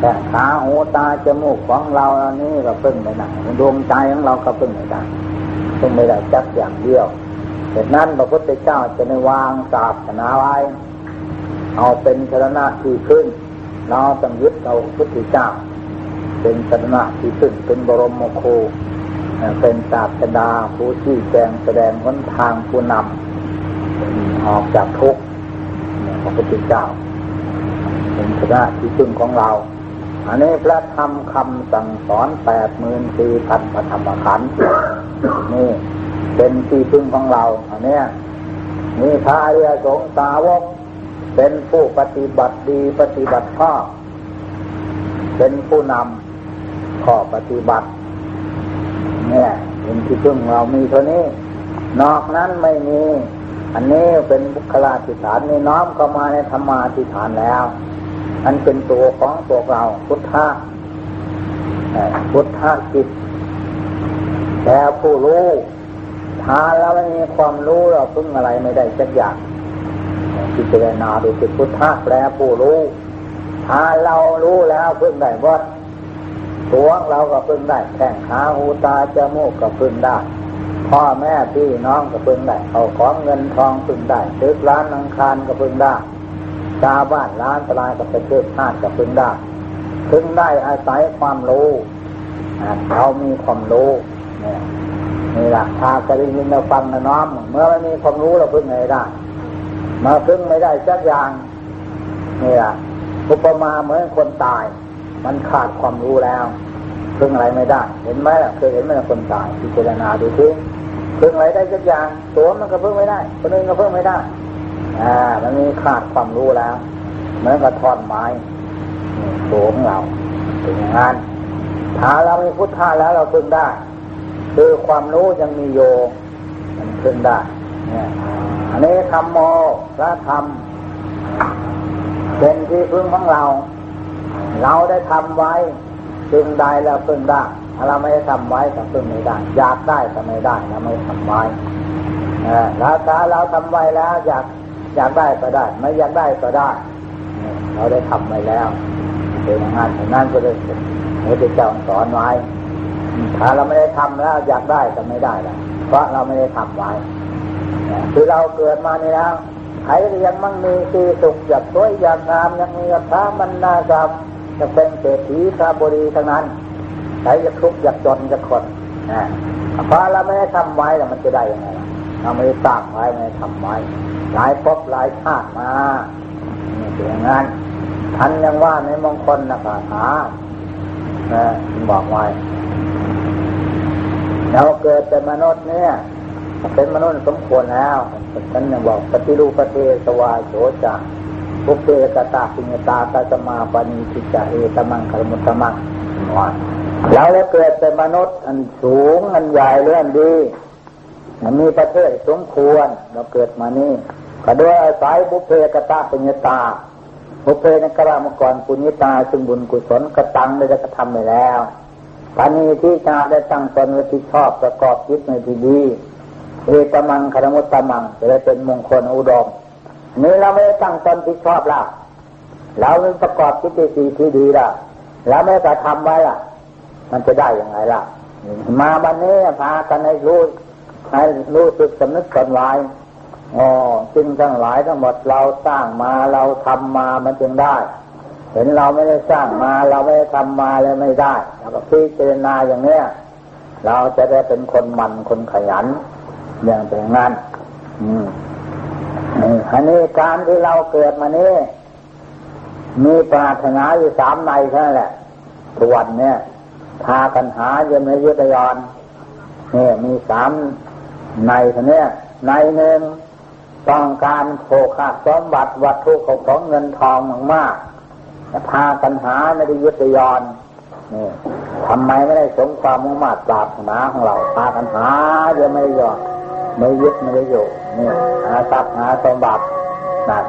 แต่ขาหูตาจมูกของเราอันนี้ก็พึ่งไม่ได้ดวงใจของเราก็พึ่งไม่ได้พึ่งไม่ได้จักอย่างเดียวดังนั้นพระพุทธเจ้าจะในวางศาสนาไว้เอาเป็นชนะที่ขึ้นเราต้องยึดเอาพระพุทธเจ้า เป็นชนะที่ขึ้นเป็นบรมโคเป็นศาสดาผู้ชี้แจงแสดงหนทางผู้นำออกจากทุกข์ พุทธเจ้าเป็นชนะที่ขึ้นของเรา อันนี้พระธรรมคำสั่งสอนแปดหมื่นสี่พันพระธรรมขันธ์นี่เป็นที่พึ่งของเรา อันนี้มีพระเรียสงสาวก เป็นผู้ปฏิบัติดีปฏิบัติข้อเป็นผู้นำข้อปฏิบัติเนี่ยเป็นที่พึ่งเรามีเท่านี้ นอกนั้นไม่มี อันนี้เป็นบุคลาธิฐานนี่น้อมเข้ามาในธรรมาธิฐานแล้ว อันเป็นตัวของพวกเราพุทธะพุทธะจิตแต่ผู้รู้ถ้าเราไม่มีความรู้เราพึ่งอะไรไม่ได้สักอย่างพิจารณาดูสิพุทธะแปลผู้รู้ถ้าเรารู้แล้วพึ่งได้วัดตัวเราก็พึ่งได้แข่งขาหูตาจมูกก็พึ่งได้ พ่อแม่พี่น้องก็พึ่งได้เอาของเงินทองพึ่งได้ตึกร้านนังคารก็พึ่งได้ชาบ้านร้านตลาดกับประเทศชาติก็พึ่งได้พึ่งได้อาศัยความรู้เรามีความรู้เนี่ยนี่แหละพากระดิ่งเราฟังนะน้อมเมื่อไม่มีความรู้เราพึ่งไม่ได้มาพึ่งไม่ได้สักอย่างนี่แหละอุปมาเหมือนคนตาย มันขาดความรู้แล้วพึ่งอะไรไม่ได้ เห็นไหมล่ะเคยเห็นไหมคนตายพิจารณาดูที พึ่งอะไรได้สักอย่างตัวมันก็พึ่งไม่ได้คนอื่นก็พึ่งไม่ได้ อ่า มันมีขาดความรู้แล้วเหมือนกับท่อนไม้ตัวของเราเป็นอย่างนั้นถ้าเรามีพุทธะแล้วเราพึ่งได้ คือความรู้ยังมีโยมันขึ้นได้เนี่ยอันนี้ธรรมโมพระธรรม เป็นที่พึ่งของเรา เราได้ทำไว้พึ่งได้แล้วพึ่งได้ ถ้าเราไม่ได้ทำไว้ก็พึ่งไม่ได้ อยากได้ก็ไม่ได้เราไม่ทำไว้แล้วถ้าเราทำไว้แล้ว อยากอยากได้ก็ได้ ไม่อยากได้ก็ได้ เราได้ทำไว้แล้วเป็นอย่านั้นนั้นก็เลยพระเจ้าสอนไว้ ถ้าเราไม่ได้ทำแล้ว อยากได้ก็ไม่ได้ละเพราะเราไม่ได้ทำไว้คือเราเกิดมานี่แล้วใครยังมั่งมีสีสุขอยากสวยอยากงามยังมีพระมันนาจับจะเป็นเศรษฐีพระบุรีทั้งนั้น ใครจะทุกข์อยากจนจะคนเพราะเราไม่ได้ทำไว้แล้วมันจะได้ยังไงเราไม่ได้สร้างไว้ไม่ได้ทำไว้ หลายภพหลายชาติมาเป็นอย่างนั้นท่านยังว่าในมงคลนะคาถาบอกไว้เราเกิดเป็นมนุษย์เนี่ยเป็นมนุษย์สมควรแล้วฉันยังบอกปฏิรูปเทสวายโสจักภุเพกตาปิญตาตาสมาปณิทิจเอตมังคารมุตมังว่า เราแล้วเกิดเป็นมนุษย์อันสูงอันใหญ่เรื่องดีมีประเทศสมควรเราเกิดมานี่ก็ด้วยอาศัยบุเพกตาปิญญาตาบุเพนกระมก่อนปุญญาตาซึ่งบุญกุศลกระตังได้กระทำไปแล้วปานีที่จะได้ตั้งตนไว้ที่ชอบประกอบจิตในที่ดีเอตมังคารมุตตมังจะได้เป็นมงคลอุดมนี่เราไม่ได้ตั้งตนที่ชอบละเราไม่ประกอบจิตในสีที่ดีละแล้วไม่กระทำไว้ล่ะ มันจะได้ย่างไรล่ะ มาวันนี้พากันให้รู้ให้รู้สึกสำนึกตนไว้อ๋อจึงทั้งหลายทั้งหมดเราสร้างมาเราทำมามันจึงได้ เห็นเราไม่ได้สร้างมาเราไม่ได้ทำมาเลยไม่ได้เราก็พิจารณาอย่างเนี้ยเราจะได้เป็นคนมันคนขยัน อย่างเป็นงั้นอืมอันนี้การที่เราเกิดมานี้มีปรารถนาอยู่สามในแค่นั้นแหละทุกวันเนี่ย พากันหาเยมยุทธยอนนี่มีสามในท่านี้ในหนึ่งต้องการโภคาสมบัติวัตถุของของเงินทองมากพากันหาไม่ได้ยึดยอนนี่ทำไมไม่ได้สมความมุ่งมั่นปรารถนาของเราพากันหาเดี๋ยวไม่ยอมไม่ยึดไม่ได้อยู่นี่หาทรัพย์หาสมบัตินั่น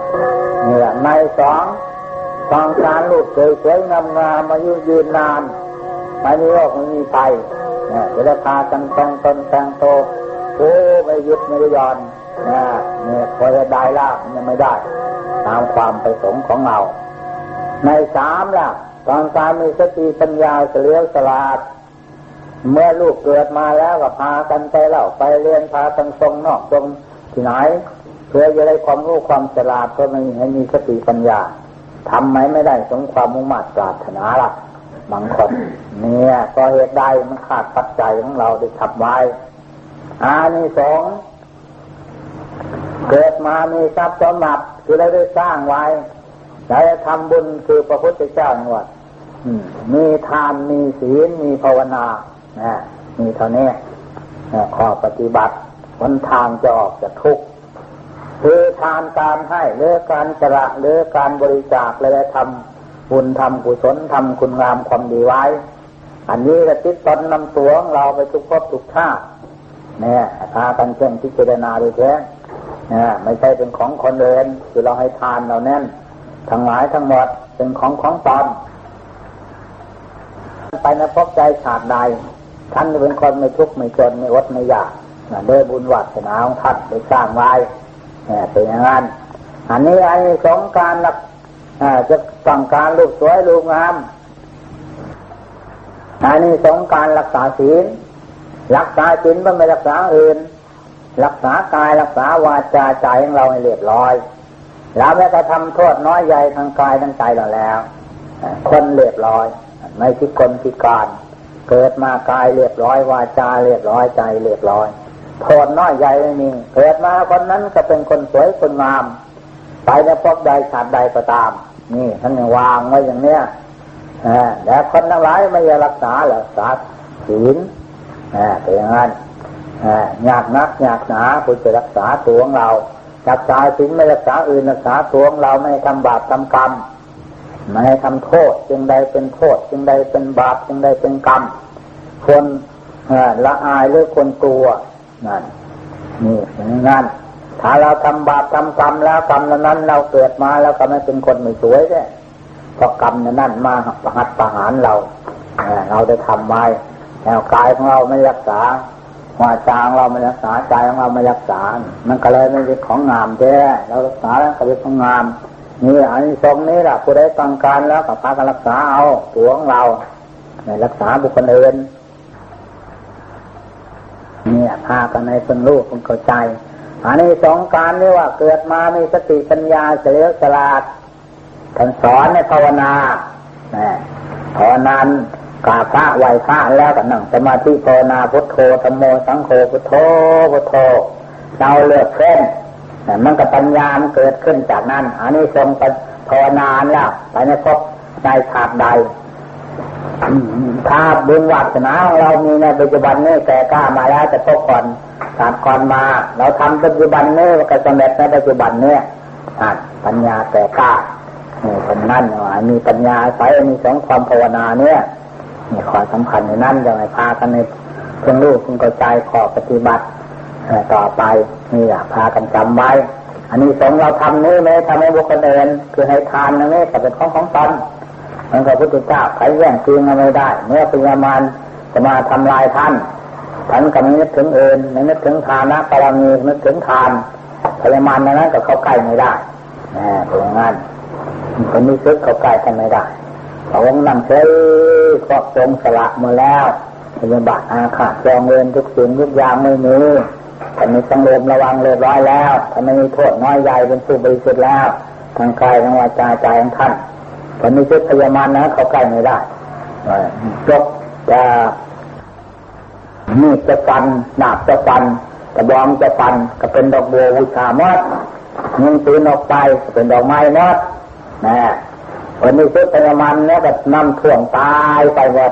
นี่ในสองต้องการลูกเสวยงามงามมายุยืนนาน ไม่มีโรคไม่มีไปเนี่ยจะพากันแต่งตนแตงโตโอ้ไม่ยึดไม่ได้ยอนเนี่ยเนี่ยพอจะได้ละยังไม่ได้ ตามความประสงค์ของเรา ในสามล่ะ ตอนการมีสติปัญญาเฉลียวฉลาด เมื่อลูกเกิดมาแล้วก็พากันไปเล่าไปเรียนพากันทรงนอกทรงที่ไหน เพื่อจะได้ความรู้ความฉลาดเพื่อไม่ให้มีสติปัญญาทำไหมไม่ได้สมความมุ่งมั่นปรารถนาล่ะ บางคนเนี่ยก็เหตุใดมันขาดปัจจัยของเราได้ทำไว้อานิสงส์เกิดมามีทรัพย์สมบัติคือได้ได้สร้างไว้ได้ทำบุญคือพระพุทธเจ้านี่ว่ามีทานมีศีลมีภาวนานะมีเท่านี้ข้อปฏิบัติวันทางจะออกจากทุกข์คือทานการให้หรือการจระหรือการบริจาคเลยทำ บุญทำกุศลทำคุณงามความดีไว้ อันนี้ก็ติดตนนำตัวของเราไปทุกภพทุกชาติเนี่ยพากันเช่นพิจารณาดูแท้เนี่ยไม่ใช่เป็นของคนเดินคือเราให้ทานเราแน่น ทั้งหลายทั้งหมดเป็นของของตอนไปในพบใจฉาดใดท่านเป็นคนไม่ทุกข์ไม่จนไม่อดไม่ยากเด้บุญวัฒนาของท่านได้สร้างไว้เนี่ยเป็นอย่างนั้น อันนี้อันนี้สงการรัก จะต้องการลูกสวยลูกงามอันนี้สองการรักษาศีล รักษาศีลมันไม่รักษาอื่น รักษากายรักษาวาจาใจของเราให้เรียบร้อยเราแม้จะทำโทษน้อยใหญ่ทางกายทางใจเราแล้ว คนเรียบร้อย ไม่คิดคนพิการ เกิดมากายเรียบร้อยวาจาเรียบร้อยใจเรียบร้อย โทษน้อยใหญ่ไม่มีเกิดมาคนนั้นก็เป็นคนสวยคนงาม ไปในพบใดชาติใดก็ตาม นี่ท่านวางไว้อย่างเนี้ยแต่คนทั้งหลายไม่ยรักษาหรอกษาศีลเป็นอย่างนั้นยากนักยากหนาคุณจะรักษาตัวของเรารักษาสิ่งไม่รักษาอื่นรักษาตัวของเราไม่ทำบาปทำกรรมไม่ทำโทษจึงใดเป็นโทษจึงใดเป็นบาปจึงใดเป็นกรรมคนละอายหรือคนกลัวนั่นนี่อย่างนั้น ถ้าเราทำบาปทำกรรมแล้วกรรมนั้นเราเกิดมาแล้วก็ไม่เป็นคนไม่สวยเนี่เพราะกรรมนั้นมาประหัตประหารเราเราได้ทำไว้แล้วกายของเราไม่รักษาวาจาของเราไม่รักษาใจของเราไม่รักษา มันก็เลยไม่เป็นของงามแท้เรารักษาแล้วก็เป็นของงามนี่อันนี้ตรงนี้แหละผู้ใดต้องการแล้วก็พากันรักษาเอาตัวของเรารักษาบุคคลอื่นเนี่ยพากันในเพิ่งรู้เพิ่งเข้าใจ อันนี้สองการนี่ว่าเกิดมามีสติปัญญาเฉลียวฉลาดท่านสอนในภาวนาภาวนากาพระไหวพระแล้วก็นั่งสมาธิภาวนาพุทโธธรรมโมสังโฆพุทโธพุทโธเราเลือกเส้นมันกับปัญญามันเกิดขึ้นจากนั้น อันนี้ทรงภาวนาแล้วไปในพบในชาติใดถ้าบุญวัฒนาของเรามีในปัจจุบันนี้แก่กล้ามาแล้วจะพบก่อน ศาสตร์ก่อนมา เราทำปัจจุบันเนี้ก็สำเร็จในปัจจุบันเนี้ปัญญาแก่กล้านี่คนนั่นมีปัญญาใส่มีสองความภาวนาเนี่ยนี่ขอสำคัญในนั้นจะไม่พากันในเพื่อนลูกเพื่อนกระจายขอปฏิบัติต่อไปนี่อยากพากันจำไว้ อันนี้สองเราทำนี่ไม่ทำให้บุคคลอื่นคือให้ทานนะนี่แต่เป็นของของตนมันก็พุทธเจ้าใครแย่งคืนไม่ได้ เมื่อปิยามานจะมาทำลายท่าน ท่านก็ไม่นึกถึงเอินไม่นึกถึงทานนะปรามีนึกถึงทานพยามานนั้นก็เข้าใกล้ไม่ได้แหมเป็นอย่างนั้นคนนี้ซึกเข้าใกล้กันไม่ได้พระองค์นั่งเฉยครอบทรงสละมาแล้วพยาบาทอาฆาตจองเวรทุกสิ่งทุกอย่างไม่มีท่านมีสังรวมระวังเรียบร้อยแล้วท่านไม่มีโทษน้อยใหญ่เป็นผู้บริสุทธิ์แล้วทางกายทางวาจาใจของท่านคนนี้ชุดพยามานนะเขาใกล้ไม่ได้จกจะ มีดจะฟันหนาบจะฟันกระบองจะฟันก็เป็นดอกบัววิชามอดยิงปืนออกไปก็เป็นดอกไม้มอดนะคนนี้ชุดพยามานเนี่ยก็นำถ่วงตายไปหมด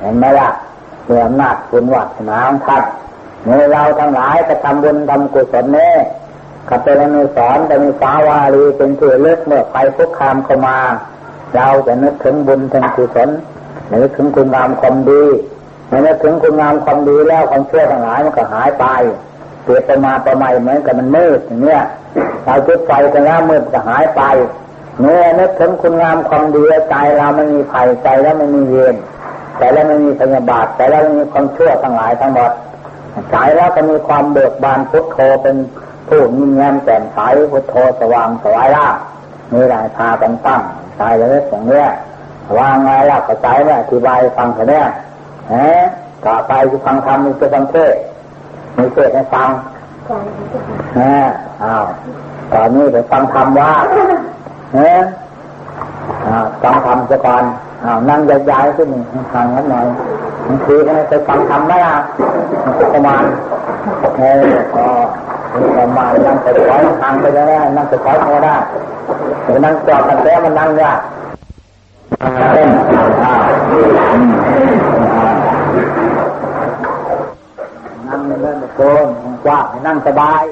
เห็นไหมล่ะเมื่ออำนาจบุญวัฒนาของท่านเมื่อเราทั้งหลายจะทำบุญทำกุศลเนี่ยกับเป็นอนุสรจะมีสาวารีเป็นที่เลือกเมื่อไปคุกคามเข้ามา เราจะนึกถึงบุญถึงกุศลนึกถึงคุณงามความดี เมื่อนึกถึงคุณงามความดีแล้วความเชื่อทั้งหลายมันก็หายไปเปลี่ยนไปมาประใหม่เหมือนกับมันมืดอย่างเนี้ยเราจุดไฟกันแล้วมืดก็หายไปเมื่อนึกถึงคุณงามความดีใจเราไม่มีภัยใจแล้วไม่มีเย็นใจแล้วไม่มีพยาบาทใจแล้วไม่มีความเชื่อทั้งหลายทั้งหมดใจแล้วก็มีความเบิกบานพุทโธเป็นผู้มีเงินแจ่มใสพุทโธสว่างสวายล่านี่หละพากันตั้งตายเลยอย่างเนี้ยวางไงล่ะกระจเนี่ยอธิบายฟังเถอะเนี่ย ฮะต่อไปคือฟังธรรมมีเพื่อฟังเทศมีเทศให้ฟังฮะอ้าวตอนนี้ไปฟังธรรมว่าเฮ้อ้าวฟังธรรมซะก่อนอ้าวนั่งย้ายๆขึ้นทางนั้นหน่อยบางทีก็ไปฟังธรรมได้อะประมาณเออก็ประมาณนั่งแต่คอยทางไปแล้วนั่งแต่คอยพอได้แต่นั่งจอดกันแล้วมันนั่งยากเต้นนั่ งเล่นโกว้างให้นั่งสบาย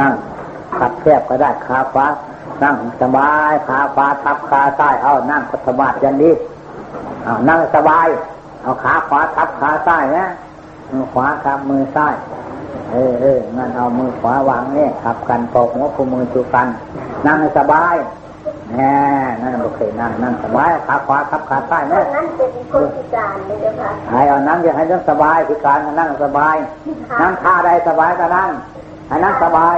นั่งขับแคบก็ได้ขาฟ้า นั่งสบายขาฟ้าทับขาใต้เอานั่งพัฒมายันดีเอานั่งสบาย เอาขาขวาทับขาใต้นะมือขวาทับมือซ้ายเออเอองั้นเอามือขวาวางนี่ขับกันปกหัวคู่มือจูกัน นั่งสบาย แน่นั่นโอเคนั่งนั่งสบายขาขวาทับขาใต้นะนั่นเป็นคนพิการเลยนะคะให้เอานั่งอย่าให้นั่งสบายพิการนั่งสบาย นั่งท่าใดสบายก็นั่งให้นั่งสบาย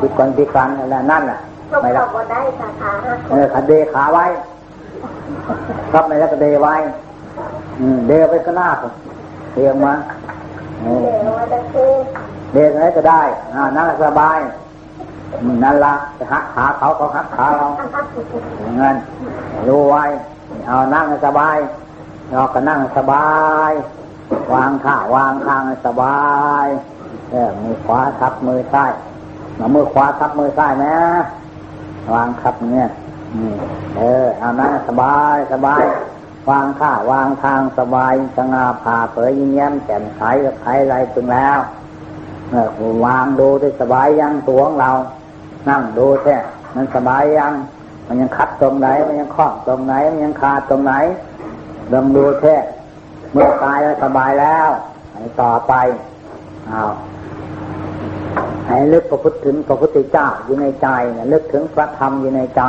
พิการพิการอะไรนั่นแหละไม่ได้ได้ขาขาเออขาเดขาไว้ครับไม่แล้วก็เดไว้เดไปก็หน้าผมเทียงมาเดไว้ได้เดอะไรก็ได้อ่านั่งสบาย นั่นละจะหักขาเขาเขาหักขาเราอย่างนั้นรู้ไว้เอานั่งสบายเราก็นั่งสบาย วางขาวางข้างสบายเออมือขวาทับมือซ้ายมือขวาทับมือซ้ายนะวางทับเนี่ยเออเอานั่งสบายสบายวางข้าวางทางสบายสง่าผ่าเผยยิ้มแย้มแจ่มใสกับใครไรถึงแล้วเออวางดูได้สบายยังตัวของเรา นั่งดูแท้มันสบายยัง มันยังคัดตรงไหน มันยังคล้องตรงไหน มันยังขาดตรงไหนลองดูแท้เมื่อกายแล้วสบายแล้วต่อไปเอาให้ลึกพระพุทธถึงพระพุทธเจ้าอยู่ในใจลึกถึงพระธรรมอยู่ในใจ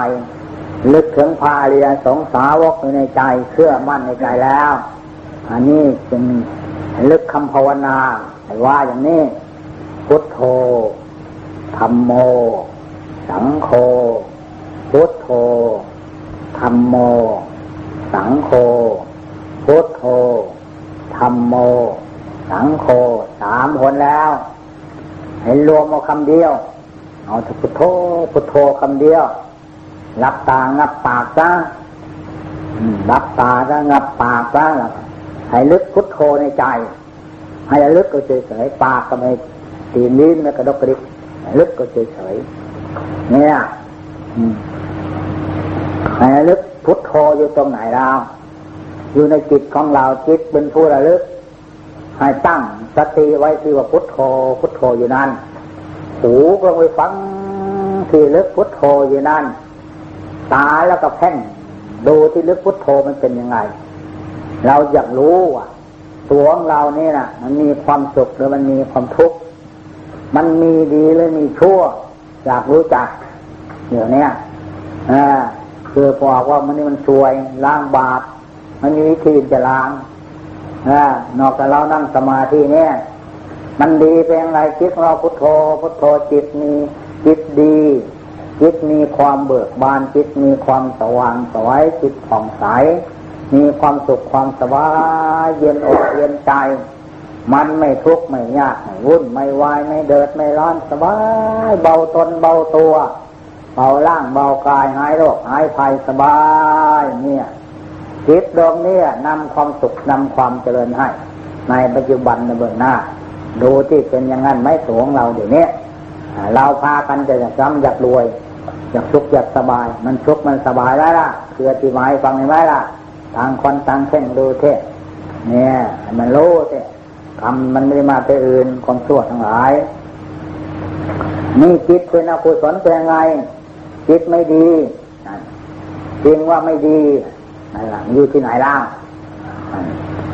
ลึกถึงพาเรียสงสาวกอยู่ในใจเชื่อมั่นในใจแล้ว อันนี้จึงลึกคำภาวนาว่าอย่างนี้ พุทโธธรรมโม สังโฆพุทโธธรรมโม สังโฆพุทโธธรรมโม สังโฆสามคนแล้ว ให้รวมเอาคำเดียว เอาพุทโธพุทโธคำเดียวรับตางับปากซะรับตาซะงับปากซะให้ลึกพุทโธในใจ ให้ลึกก็เฉยๆปากก็ไม่ตีนิ้นไม่กระดกกระดิกลึกก็เฉยๆ เนี่ยให้ลึกพุทโธอยู่ตรงไหนเรา อยู่ในจิตของเราจิตเป็นผู้ระลึก ให้ตั้งสติไว้ที่ว่าพุทโธพุทโธอยู่นั่นหูก็ไปฟังที่ลึกพุทโธอยู่นั่นตาแล้วก็แพ่งดูที่ลึกพุทโธมันเป็นยังไง เราอยากรู้ว่าตัวของเราเนี่ยนะมันมีความสุขหรือมันมีความทุกข์มันมีดีหรือมีชั่ว อยากรู้จักเดี๋ยวนี้อคือบอกว่ามันนี่มันช่วยล้างบาปมันมีวิธีจะล้างอนอกจากเรานั่งสมาธิเนี่ยมันดีเป็นไรจิตเราพุทโธพุทโธจิตมีจิตดี จิตมีความเบิกบานจิตมีความสว่างสวยจิตผ่องใส มีความสุขความสบายเย็นอกเย็นใจ มันไม่ทุกข์ไม่ยากไม่วุ่นไม่วายไม่เดือดไม่ร้อนสบายเบาตนเบาตัวเบาล่างเบากายหายโรคหายภัยสบายเนี่ยจิตดวงนี้นำความสุขนำความเจริญให้ ในปัจจุบันในเบื้องหน้า ดูที่เป็นอย่างนั้นไม่สวงเราเดี๋ยวนี้เราพากันจะอยากจำอยากรวย อยากสุขอยากสบาย มันสุขมันสบายแล้วล่ะคืออธิบายฟังไหมล่ะต่างคนต่างเช่นดูเทเนี่ยมันรู้เท กรรมมันไม่ได้มาแต่อื่นความชั่วทั้งหลาย นี่จิตเป็นอกุศลเป็นยังไง จิตไม่ดีจริงว่าไม่ดีนั่นแหละอยู่ที่ไหนล่ะ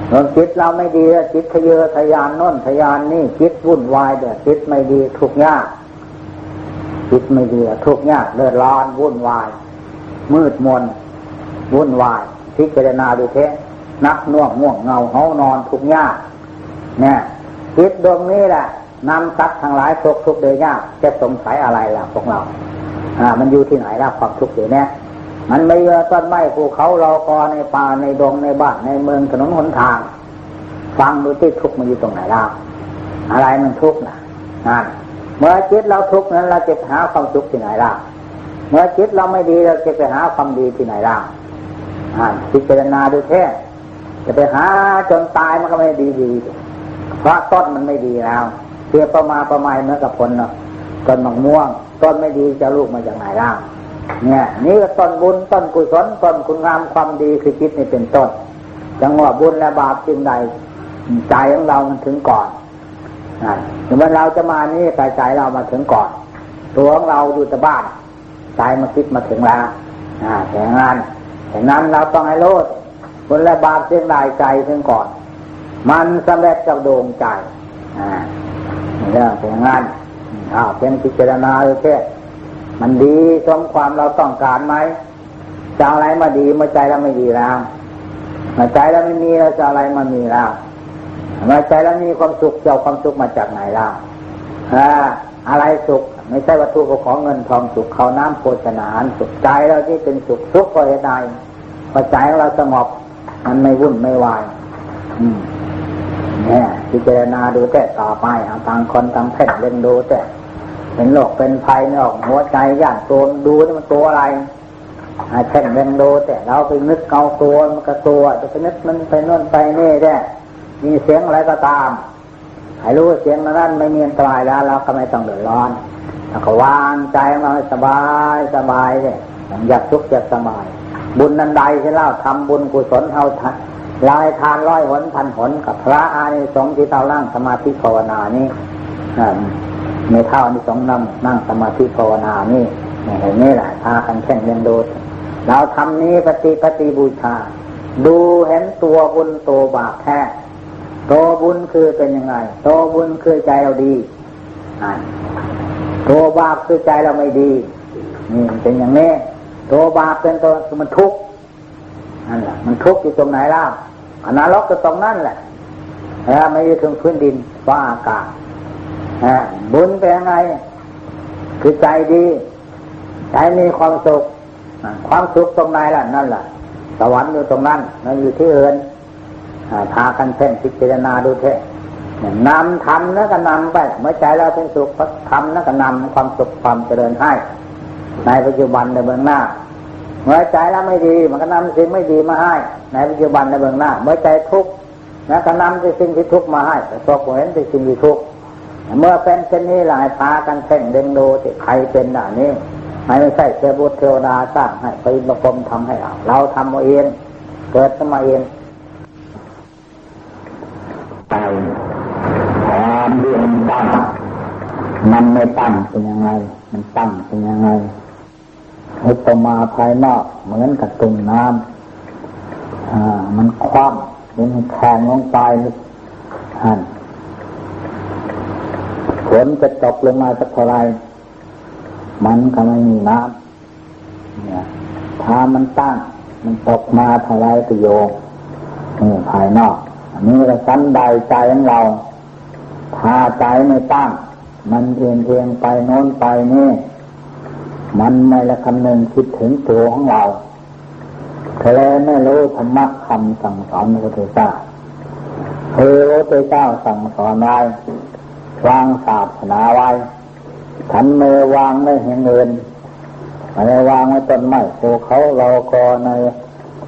เมื่อจิตเราไม่ดีจิตทะเยอทะยานน้นทะยานนี่จิตวุ่นวายเด้อดจิตไม่ดีทุกข์ยาก จิตไม่ดีทุกข์ยากเดือดร้อนวุ่นวาย มืดมนวุ่นวายพิจารณาดูเทนักน่วงง่วงเงาเฮานอนทุกข์ยาก เนี่ยจิตดวงนี้แหละนำสัตว์ทั้งหลายทุกทุกเดียยากจะสงสัยอะไรล่ะพวกเรา อ่า มันอยู่ที่ไหนล่ะความทุกข์เดี๋ยวนี้มันไม่เยอะต้นไม้ภูเขาเรากอในป่าในดงในบ้านในเมืองถนนหนทาง ฟังดูที่ทุกข์มันอยู่ตรงไหนล่ะอะไรมันทุกข์นะนั่นเมื่อจิตเราทุกข์นั้นเราจะหาความสุกข์ที่ไหนล่ะเมื่อจิตเราไม่ดีเราจะไปหาความดีที่ไหนล่ะอ่านพิจารณาดูแท้จะไปหาจนตายมันก็ไม่ดีดี เพราะต้นมันไม่ดีแล้วเสียประมาประมาณเมื่อกับผลเนาะต้นมะม่วง ต้นไม่ดีจะลูกมาจากไหนล่ะเนี่ย นี่ก็ต้นบุญต้นกุศลต้นคุณงามความดีคือจิตนี่เป็นต้นจังหวะบุญและบาปจึงใดใจของเรามันถึงก่อนถึงวันเราจะมานี่ใจใจเรามาถึงก่อน ตัวของเราอยู่แต่บ้านใจมาคิดมาถึงแล้วแต่งานแต่นั้นเราต้องให้รู้บุญและบาปเสียงใดใจถึงก่อน มันสำเร็จจากดวงใจอ่าเรื่องแต่งานอ้าวเป็นพิจารณาเลยแค่มันดีสมความเราต้องการไหมจะอะไรมาดีเมื่อใจเราไม่ดีแล้วเมื่อใจเราไม่มีเราจะอะไรมามีแล้วเมื่อใจเรามีความสุขเจ้าความสุขมาจากไหนล่ะอะไรสุข ไม่ใช่วัตถุของเงินทองสุขเขาน้ำโภชนาสุขใจเราที่เป็นสุขทุกข์ก็เหตุใดพอใจเราสงบมันไม่วุ่นไม่วาย อืม เนี่ยพิจารณาดูแต่ต่อไปเอาทางคนทางเพ่นเล่นดูแต่เป็นโรคเป็นภัยนอกหัวใจย่านตัวดูนี่มันตัวอะไรเช่นเล่นดูแต่เราไปนึกเกาตัวมันก็ตัวจะไปนึกมันไปนู่นไปนี่แน่มีเสียงอะไรก็ตามให้รู้เสียงนั้นไม่มีอันตรายแล้วเราก็ไม่ต้องเดือดร้อนแล้วก็วางใจเราสบายสบายเลยอยากทุกข์อยากสบาย บุญนันใดที่เล่าทำบุญกุศลเอา ลายทานร้อยหนพันหนกับพระอานิสงส์ที่เรานั่งสมาธิภาวนานี่ในเท่านิสงส์นั่งนั่งสมาธิภาวนานี่เห็นนี่แหละพากันแข่งเรียนดูเราทำนี้ปฏิปฏิบูชา ดูเห็นตัวบุญตัวบาปแท้ตัวบุญคือเป็นยังไงตัวบุญคือใจเราดีตัวบาปคือใจเราไม่ดีนี่เป็นอย่างนี้ตัวบาปเป็นตัวมันทุกข์ นั่นแหละมันทุกข์อยู่ตรงไหนล่ะอนารกก็ตรงนั่นแหละไม่ได้ถึงพื้นดินฟ้าอากาศบุญเป็นยังไง คือใจดี ใจมีความสุข ความสุขตรงไหนล่ะนั่นแหละสวรรค์อยู่ตรงนั้นนั่นอยู่ที่อื่นพากันเพ่งพิจารณาดูเถอะนำทำแล้วก็นำไป เมื่อใจเราเป็นสุขทำแล้วก็นำความสุขความเจริญให้ ในปัจจุบันในเบื้องหน้า เมื่อใจเราไม่ดีมันก็นำสิ่งไม่ดีมาให้ ในปัจจุบันในเบื้องหน้า เมื่อใจทุกข์แล้วก็นำสิ่งที่ทุกข์มาให้แต่ตัวเห็นสิ่งที่ทุกข์เมื่อเป็นเช่นนี้หลายพากันเพ่งเด้งดูที่ใครเป็นด่านี้ไม่ใช่เทบุตรเทวดาสร้างให้ไปประกรมทำให้เราเราทำเอาเองเกิดขึ้นมาเองไปความเรื่องตั้งมันไม่ตั้งเป็นยังไง มันตั้งเป็นยังไง อุปมาภายนอกเหมือนกับตุ่มน้ำอ่ามันคว่ำมันแข็งลงไปอ่านฝนจะตกลงมาสักเท่าไรมันก็ไม่มีน้ำเนี่ยถ้ามันตั้ง มันตกมาเท่าไรก็โยงนี่ภายนอกอันนี้ก็สันใดใจของเรา ถ้าใจไม่ตั้ง มันเอียงเอียงไปโน้นไปนี่ มันไม่ละคำหนึ่งคิดถึงตัวของเราเธอไม่รู้ธรรมะคำสั่งสอนพระพุทธเจ้าเออพระพุทธเจ้าสั่งสอนไว้วางศาสนาไว้ฉันไม่วางไม่เห็นเงินไม่วางไว้ต้นไม้โูเขาเราก็ใน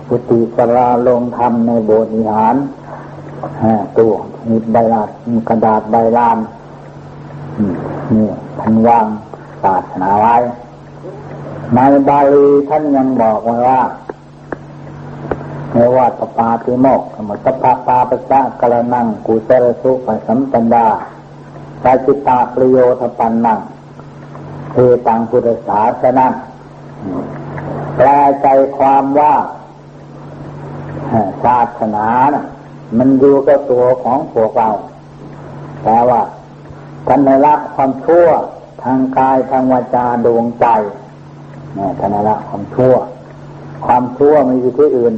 ปุติสราลงธรรมในโบสถ์วิหารตัวมีใบลาดมีกระดาษใบลานนี่ท่านวางศาสนาไว้ ในบาลีท่านยังบอกไว้ว่าในวัดปาติโมกขมตปาปาปะสะกะละนังกุเสรสุปสัมปันดาสาจิตาปริโยทปันนังเอตังพุทธศาสนาแปลใจความว่าศาสนานะมันอยู่กับตัวของพวกเราแต่ว่าท่านในละความชั่วทางกายทางวาจาดวงใจ เนี่ยท่านในละความชั่ว ความชั่วไม่อยู่ที่อื่น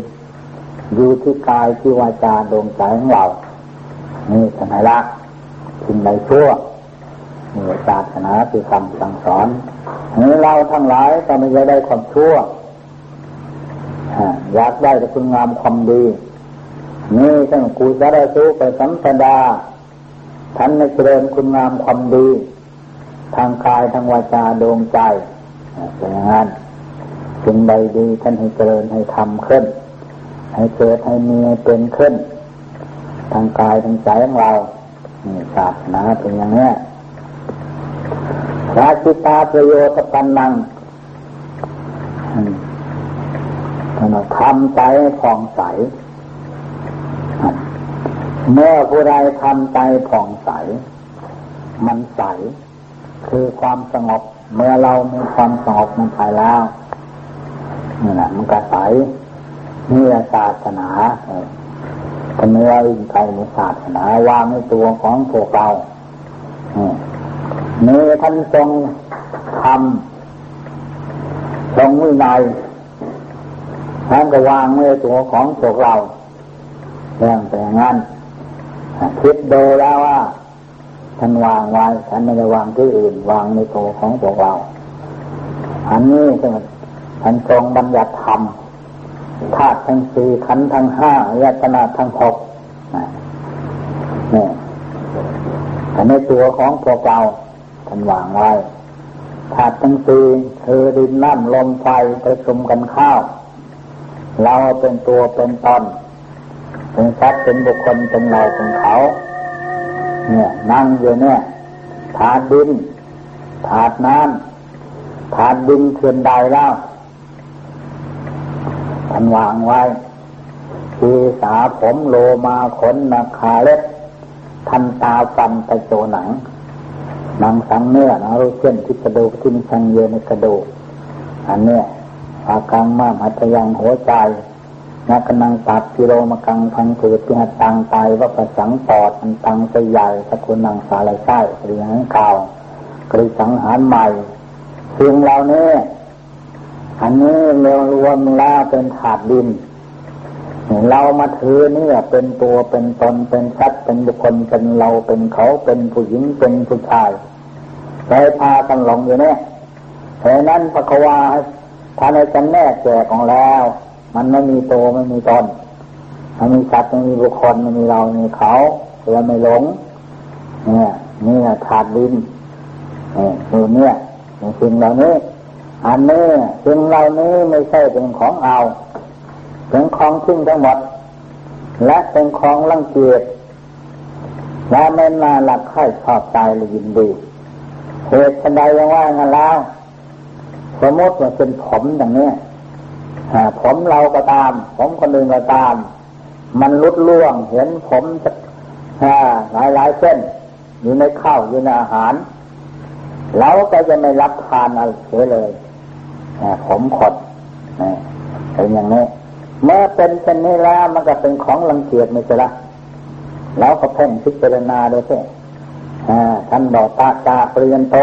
อยู่ที่กายที่วาจาดวงใจของเรา นี่ท่านในละสิ่งใดชั่วนี่ศาสนาคือคำสั่งสอนนี้เราทั้งหลายก็ไม่ได้ความชั่วอยากได้แต่คุณงามความดี นี่ทั้งกุศลสุไปสัมปดาท่านในเจริญคุณงามความดี ทางกายทางวาจาดวงใจ เป็นอย่างนั้นสิ่งใดดีท่านให้เจริญให้ทำขึ้น ให้เกิดให้มีให้เป็นขึ้น ทางกายทางใจของเราศาสนาเป็นอย่างนี้ราชิตาประโยชน์ปันนังทำใจผ่องใส เมื่อผู้ใดทำใจผ่องใส มันใส คือความสงบ เมื่อเรามีความสงบมันไปแล้วนี่แหละมันก็ใสนี่ศาสนาเป็เนื้ออินไทยในศาสนาวางในตัวของพวกเราเนี่ท่านทรงทำทรงวินัยท่านก็วางในตัวของพวกเราเรื่องแต่งั้นคิดดูแล้วว่า ท่านวางไว้ท่านไม่ได้วางที่อื่น วางในตัวของพวกเรา อันนี้ท่านทรงบัญญัติธรรมธาตุทั้งสี่ขันทั้งห้าอายตนะทั้งหกนี่แต่ในตัวของพวกเราท่านวางไว้ธาตุทั้งสี่คือดินน้ำลมไฟประชุมกันข้าว เราเป็นตัวเป็นตนเป็นสัตว์เป็นบุคคลเป็นเราเป็นเขา เนี่ยนั่งอยู่เนี่ยถาดดินถาดน้ำถาดดินเคื่อนใดแล้วท่านวางไว้ทีสาผมโลมาขนนาคาเล็บทันตาฟันตะโจหนังหนังสังเนื้อนะรู้เช่นที่กระดูกที่มีชังเยในกระดูกอันเนี้ยอากังมามัตยังหัวใจ นักนังตัดกิโลมกังพังถือที่หัตังตายว่าประสังปอดอันตังสใหญ่สกุลนังสาลายไส้เรียงเก่ากริสังหารใหม่สิ่งเหล่านี้อันนี้เรารวมแล้วเป็นถาดดิน เรามาถือเนี่ยเป็นตัวเป็นตนเป็นชัดเป็นบุคคลเป็นเราเป็นเขาเป็นผู้หญิงเป็นผู้ชายใช้พากันหลงอยู่เนี่ยเพราะนั้นพระควาถ้าในจันแน่แก่ของแล้ว มันไม่มีตัวไม่มีตนมันมีชัดไม่มีบุคคลไม่มีเรามีเขาเราไม่หลง เนี่ยนี่ถาดดินเนี่ยเนี่ยสิ่งเหล่านี้ อันนี้สิ่งเหล่านี้ไม่ใช่เป็นของเอาเป็นของทิ้งทั้งหมด และเป็นของรังเกียจและไม่นาหลักใครชอบใจหรือยินดีเหตุใดยังว่างันแล้ว สมมติว่าเป็นผมอย่างนี้ ผมเราก็ตาม ผมคนอื่นก็ตาม มันลุดล่วงเห็นผมจะหลายหลายเส้น อยู่ในข้าวอยู่ในอาหารเราก็จะไม่รับทานอะไรเลยผมขดเป็นอย่างนี้เมื่อเป็นเช่นนี้แล้วมันก็เป็นของรังเกียจไม่ใช่ละแล้วก็เพ่งพิจารณาด้วยเช่ท่านบอกตาตาเปลี่ยนโต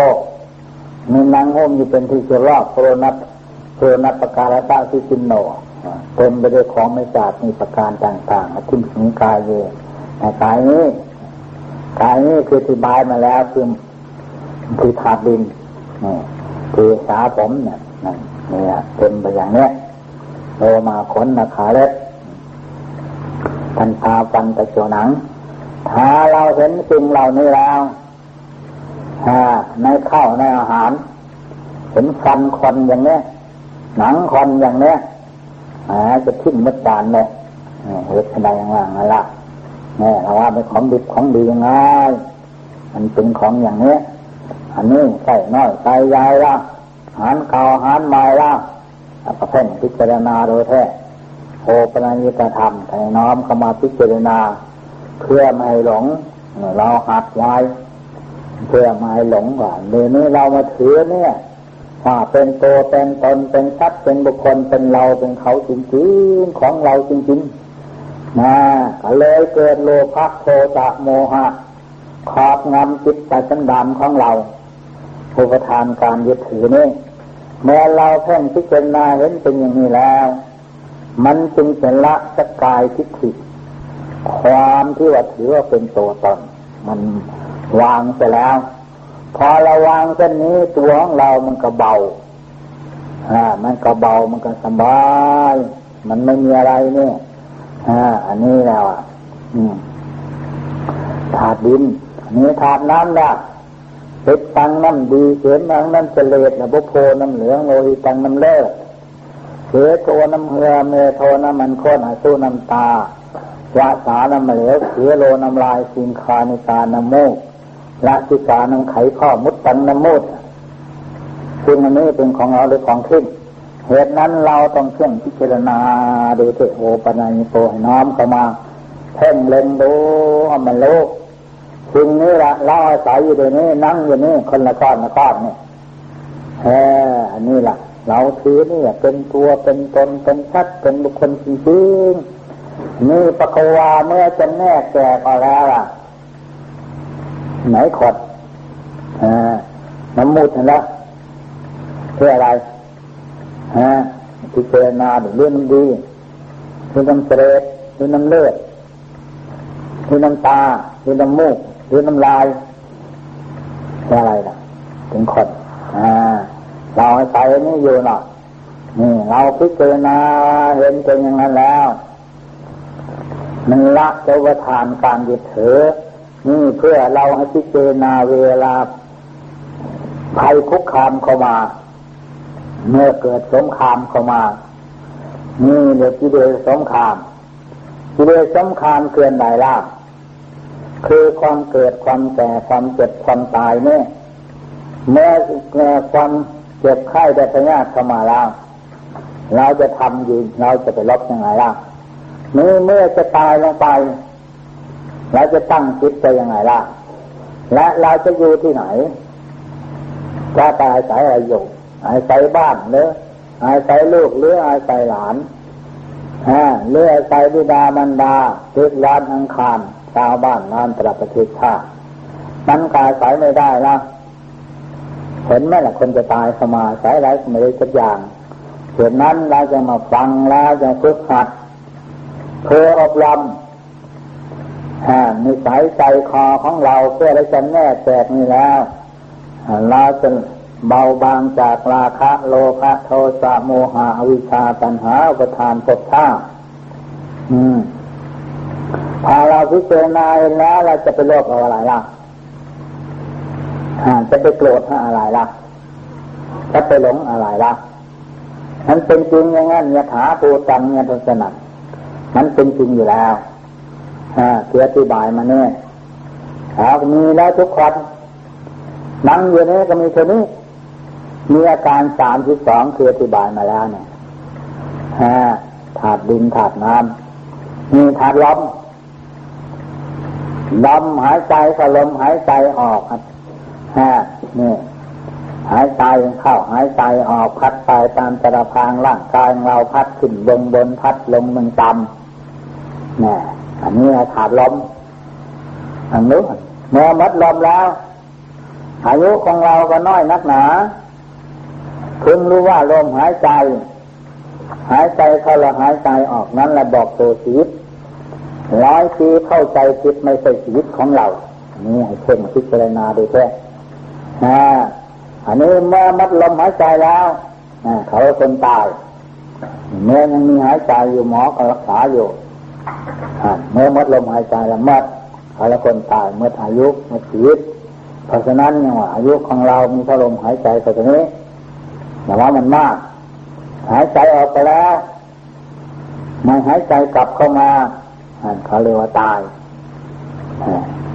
มีนางโอมอยู่เป็นที่เชื่อรอบโครนัต โครนัตประการตาที่จินโนเต็มไปด้วยของไม่สาดมีประการต่างๆทิ้งถึงกายเยกายนี้กายนี้คือที่บายมาแล้วคือคือถาดดินคือสาผมเนี่ยนั่นเนี่ยเป็นไปอย่างเนี้ยโลมาขนนาขาเล็บทันตาฟันตะโจหนัง ถ้าเราเห็นสิ่งเหล่านี้แล้วในข้าวในอาหาร เห็นฟันคนอย่างเนี้ย หนังคอนอย่างเนี้ยจะทิ้งมดจานเลยเหตุใดอย่างไรนั่นละเนี่ยเราว่าเป็นของดิบของดียังไงมันเป็นของอย่างเนี้ยอันนี้ใส่น้อยใส่ใหญ่ละหารเก่าหารใหม่ละก็เพ่งพิจารณาโดยแท้โอปนัญิกธรรมแต่น้อมเข้ามาพิจารณา เพื่อไม่ให้หลง เราหัดไว้เพื่อไม่ให้หลงว่าเดี๋ยวนี้เรามาถือเนี่ย ว่าเป็นตัวเป็นตนเป็นทรัพย์เป็นบุคคลเป็นเราเป็นเขาจริงๆของเราจริงๆนะก็เลยเกิดโลภะโทสะโมหะครอบงำจิตใจสันดานของเราผู้ประทานการยึดถือนี่เมื่อเราเพ่งพิจารณาเห็นเป็นอย่างนี้แล้ว มันจึงจะละสกายทิฏฐิความที่ว่าถือว่าเป็นตัวตนมันวางไปแล้ว พอเราวางเช่นนี้ตัวของเรามันก็เบาอ่ามันก็เบามันก็สบาย มันไม่มีอะไรเนี่ยอ่าอันนี้แล้วอะอืมถาดดินอันนี้ถาดน้ำละเป็ดตังน้ำดีเขียนน้ำน้ำเจริญนะบุโพน้ำเหลืองโลหิตังน้ำเลิศเสือโทน้ำเหือเมโทน้ำมันข้นอาสู้น้ำตาวาสาน้ำเหลวเสือโลน้ำลายสิงคานิกาน้ำมูก ละสิกาน้ำไขข้อมุดตังน้ำมูดซึ่งอันนี้เป็นของเราหรือของขึ้น เหตุนั้นเราต้องเพ่งพิจารณาดูเทโอปนัยโปให้น้อมเข้ามาเพ่งเล็งดูให้มันรู้สิ่งนี้ละเราอาศัยอยู่ในนี้นั่งอยู่นี่คนละก้อนละก้อนนี่แฮอันนี้ละเราถือนี่เป็นตัวเป็นตนเป็นชัดเป็นบุคคลจริงๆนี่ปะกวาเมื่อจะแน่แก่ก็แล้วล่ะ ไหนขดอน้ำมูดเห็นแล้วเพื่ออะไรฮะพิจารณาดูเรื่องน้ำดีเรื่อน้ำเสลดเรื่อน้ำเลือดเรื่อน้ำตาเรื่อน้ำมูกเรื่อน้ำลายอะไรล่ะถึงคนอ่าเราใส่นี่อยู่เนาะนี่เราพิจารณาเห็นเป็นอย่างนั้นแล้ว มันละเจ้าทานการยึดถือ นี่เพื่อเราให้พิจารณาเวลาภัยคุกคามเข้ามา เมื่อเกิดสงครามเข้ามานี่เดี๋ยวกิเลสสงครามกิเลสสงครามเกินใดล่ะคือความเกิดความแก่ความเจ็บความตายเนี่ยเมื่อความเจ็บไข้ได้พยาธิเข้ามาแล้วเราจะทำอยู่เราจะไปลบยังไงล่ะนี่เมื่อจะตายลงไป เราจะตั้งจิตไปยังไงล่ะ และเราจะอยู่ที่ไหนจะตายสายอะไรอยู่อาศัยบ้านหรืออาศัยลูกหรืออาศัยหลานฮะหรืออาศัยบิดามารดาทิศร้านอังคารชาวบ้านนานประประเทศชาติมันกาศัยไม่ได้ละเห็นไหมล่ะคนจะตายสมาสายไรไม่ได้สักอย่างเหตุนั้นเราจะมาฟังแล้วจะฝึกหัดเพื่ออบรม นิสัยใจคอของเราเพื่อได้จะแน่แตกนี่แล้วเราจะเบาบางจากราคะโลภะโทสะโมหะอวิชชาตัณหาอุปทานภพชาอืมพอเราพิจารณาแล้วเราจะไปโลภอะไรล่ะจะไปโกรธอะไรล่ะ จะไปหลงอะไรล่ะมันเป็นจริงอย่างนั้นยถาปูตังเนี่ยทศนัมันเป็นจริงอยู่แล้ว เพื่ออธิบายมาเนี่ยหามีแล้วทุกคนนั่งอยู่นี้ก็มีเท่านี้ มีอาการสามที่สองคืออธิบายมาแล้วเนี่ยฮะถาดดินถาดน้ำมีถาดลมลมหายใจก็ลมหายใจออกฮะนี่หายใจเข้าหายใจออกพัดไปตามกระพางร่างกายเราพัดขึ้นบนบนพัดลงมึงต่ำเนี่ย อันนี้ขาดลมอันนู้นเมื่อมัดลมแล้ว อายุของเราก็น้อยนักหนาเพิ่งรู้ว่าลมหายใจ หายใจเข้าแล้วหายใจออกนั้นแหละบอกตัวชีวิตร้อยปีเข้าใจจิตไม่ใช่ชีวิตของเรา นี่ให้เพ่งพิจารณาดูแค่อันนี้เมื่อมัดลมหายใจแล้วเขาคนตายเมื่อยังมีหายใจอยู่หมอก็รักษาอยู่ เมื่อมดลมหายใจละมัดอะไรคนตายเมื่ออายุเมื่อชีวิตเพราะฉะนั้นเนี่ยว่าอายุของเรามีพลมหายใจไปตรงนี้แต่ว่ามันมาก หายใจออกไปแล้วไม่หายใจกลับเข้ามาเขาเรียกว่าตาย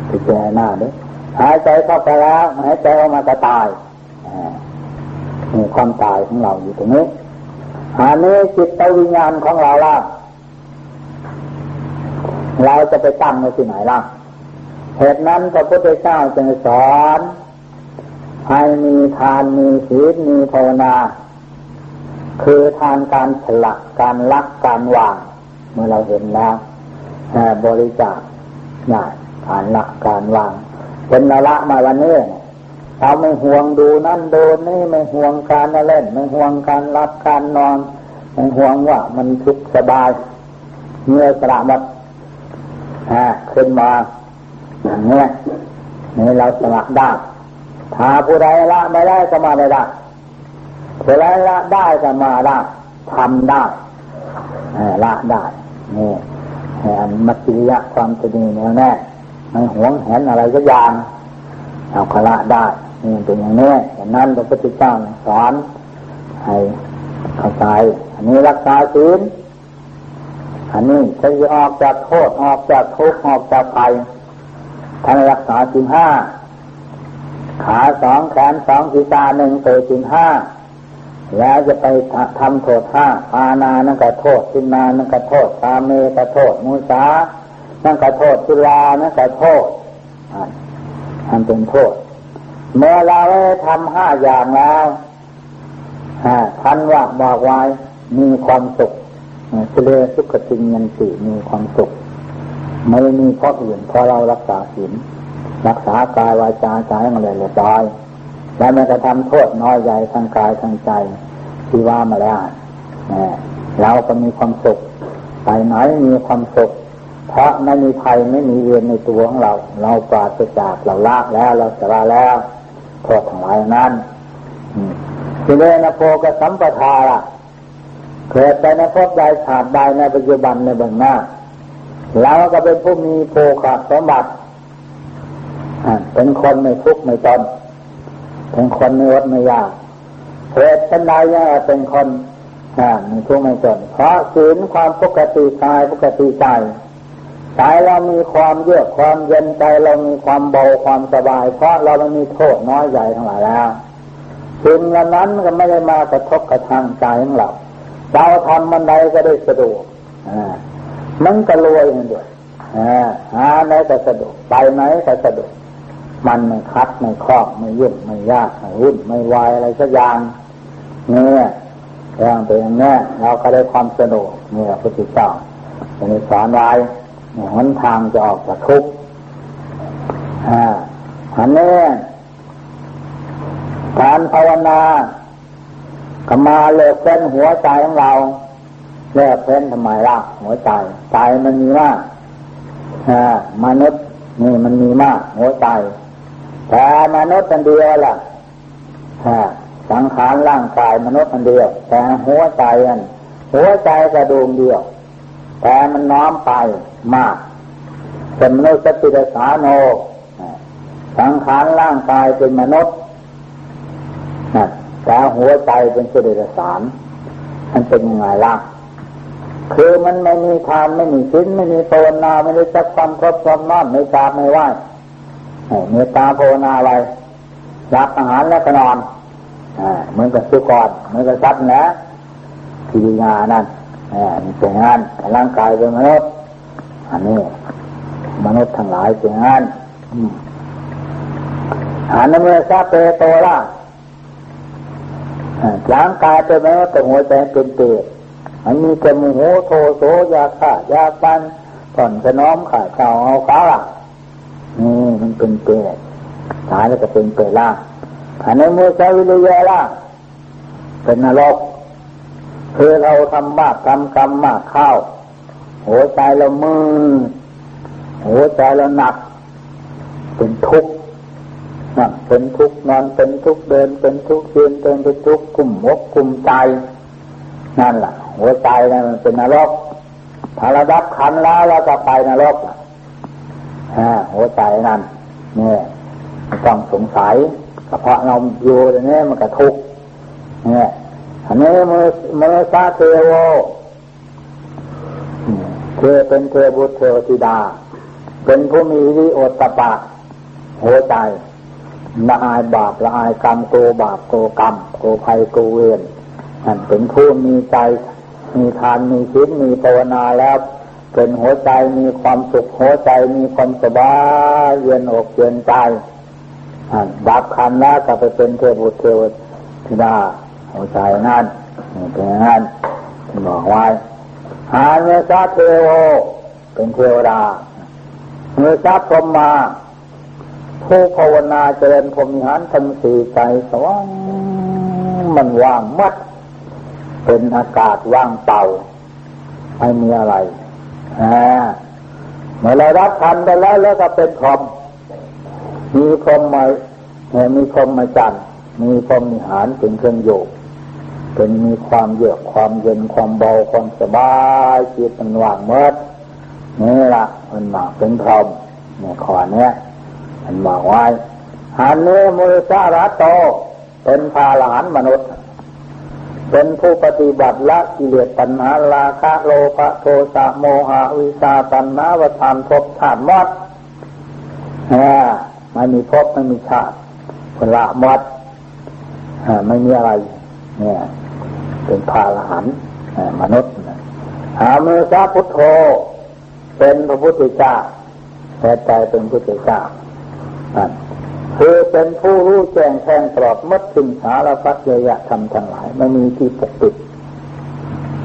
พิจารณาด้วยหายใจเข้าไปแล้วหายใจออกมาก็ตายมีความตายของเราอยู่ตรงนี้อันนี้จิตวิญญาณของเราล่ะ เราจะไปตั้งไว้ที่ไหนล่ะเหตุนั้นพระพุทธเจ้าจึงสอนให้มีทานมีศีลมีภาวนา คือทานการฉลักการลักการวาง เมื่อเราเห็นแล้วบริจาคง่ายการละการวาง เป็นละละมาวันนี้เราไม่ห่วงดูนั่นดูนี่ไม่ห่วงการเล่น ไม่ห่วงการรับการนอน ไม่ห่วงว่ามันทุกสบายเมื่อสละหมด ขึ้นมาอย่างนี้นี่เราสละได้ถ้าผู้ใดละไม่ได้ก็มาไม่ได้ผู้ใดละได้ก็มาได้ทำได้ละได้นี่อันมัจจิยะความจะดีแน่วแน่ไม่หวงแหนอะไรก็อย่างเอาคละได้นี่เป็นอย่างนี้อย่างนั้นพระพุทธเจ้าสอนให้เข้าใจอันนี้รักษาศีล อันนี้จะออกจากโทษออกจากทุกข์ออกจากภัยท่านรักษาศีลห้าขาสองแขนสองศีรษะหนึ่งเตศีลห้าแล้วจะไปทำโทษห้าปานานั่นก็โทษสินานั่นก็โทษตาเมก็โทษมุสานั่นก็โทษสุลานั่นก็โทษทำเป็นโทษ เมื่อเราทำห้าอย่างแล้วท่านว่าบอกไว้มีความสุข เสเลสุขติยันติมีความสุข ไม่มีเพราะอื่นเพราะเรารักษาศีลรักษากายวาจาใจมาเลยเรียบร้อยแล้วมันจะทำโทษน้อยใหญ่ทางกายทางใจที่ว่ามาแล้วเราก็มีความสุขไปไหนมีความสุขเพราะไม่มีภัยไม่มีเวรในตัวของเรา เราปราศจากเราละแล้วเราสละแล้วโทษทั้งหลายนั้นทีนี้นะโพกสัมปทาล่ะ เกิดไปในภพใดชาติใดในปัจจุบันในเบื้องหน้าเราก็เป็นผู้มีโภคสมบัติเป็นคนไม่ทุกข์ไม่จนเป็นคนไม่อดไม่ยากเหตุเป็นใดยังเป็นคนไม่ทุกข์ไม่จนเพราะศีลความปกติกายปกติใจใจเรามีความเยือกความเย็นใจเรามีความเบาความสบาย เพราะเราไม่มีโทษน้อยใหญ่ทั้งหลายแล้วสิ่งเหล่านั้นก็ไม่ได้มากระทบกระทั่งใจของเรา เราทำมันใดก็ได้สะดวกมันก็รวยมันด้วยหาไหนก็สะดวกไปไหนก็สะดวกมันไม่คัดไม่ครอบไม่ยุ่งไม่ยากไม่วุ่นไม่วายอะไรสักอย่างเนี่ยเรื่องเป็นอย่างนี้เราก็ได้ความสนุกเนี่ยพระพุทธเจ้าจะมีสอนไว้หนทางจะออกจากทุกข์อันนี้การภาวนา ก็มาเลิกเป็นหัวใจของเราเลิกเป็นทำไมล่ะหัวใจใจมันมีมากมนุษย์นี่มันมีมาก หัวใจแต่มนุษย์มันเดียวล่ะสังขารร่างกายมนุษย์มันเดียว แต่หัวใจอันหัวใจกระดูกเดียว แต่มันน้อมไปมากเป็นมนุษย์สติสาโนสังขารร่างกายเป็นมนุษย์ แต่หัวใจเป็นสติสารมันเป็นยังไงล่ะคือมันไม่มีทานไม่มีชิ้นไม่มีภาวนาไม่ได้จักความครบความน้อมไม่ตาไม่ไหวเมตตาภาวนาอะไรรับอาหารแล้วก็นอนเหมือนกับสุกรเหมือนกับสัตว์นะพิจารณานั่นนี่เป็นงานร่างกายเป็นมนุษย์อันนี้มนุษย์ทั้งหลายเป็นงานอันนั้นเมื่อซาเปโตล่ะ ร่างกายเป็นมนุษย์แต่หัวใจเป็นเปรตมันมีจมูกโทโสยาฆ่ายาปันผ่อนสนอมขาเข่าเอาขาล่ะนี่มันเป็นเปรตตายแล้วก็เป็นเปรตล่ะอันนี้มือใช้วิริยะล่ะเป็นนรกคือเราทำมากทำกรรมมากเข้าหัวใจเรามือหัวใจเราหนัก นั่งเป็นทุกข์นอนเป็นทุกข์เดินเป็นทุกข์ยืนเป็นเป็นทุกข์กุ่มหกกุ่มใจนั่นแหละหัวใจนั่นมันเป็นนรกถ้าเราดับขันแล้วเราจะไปนรกอ่าหัวใจนั่นเนี่ยต้องสงสัยกระเพาะเราอยู่ตรงนี้มันกระทุกเนี่ยอันนี้มือมือซาเทโวเธอเป็นเทบุตรเทวธิดา เป็นผู้มีวิโอตปะหัวใจ ละอายบาปละอายกรรมโกบาปโกกรรมโกภัยโกเวรนั่นเป็นผู้มีใจ มีทานมีศีลมีภาวนาแล้ว เป็นหัวใจมีความสุขหัวใจมีความสบายเย็นอกเย็นใจดับคันแล้วก็ไปเป็นเทบุตรเทวธิดาหัวใจนั่นเป็นงั้นบอกไว้หาเนื้อซาเทโอเป็นเทวดาเนื้อซาพรมมา ผู้ภาวนาเจริญพรมิหารทำสีใจสว่างมันว่างมัด เป็นอากาศว่างเปล่าไม่มีอะไรเมื่อเรารับทันไปแล้วแล้วก็เป็นพรมมีพรมมามีพรมมาจันมีพรมมิหารเป็นเครื่องโยกเป็นมีความเยือกความเย็นความเบาความสบายจิตมันว่างเมื่อนี่ละมันมาเป็นพรหมเนี่ยขอเนี้ย มันบอกไว้หันเนื้มุสาระโต เป็นพาหลานมนุษย์ เป็นผู้ปฏิบัติละกิเลสตัณหาราคะโลภะโทสะโมหะวิชาตัณหาวทานภพชาติมดไม่มีภพไม่มีชาติคนละมดไม่มีอะไร เนี่ย เป็นพาหลานมนุษย์หาเมสาพุทโธ เป็นพระพุทธเจ้าแต่ใจเป็นพุทธเจ้า คือเป็นผู้รู้แจ้งแทงตลอดมัดสิงสารพัดเยอะทำทั้งหลายไม่มีที่ปกปิด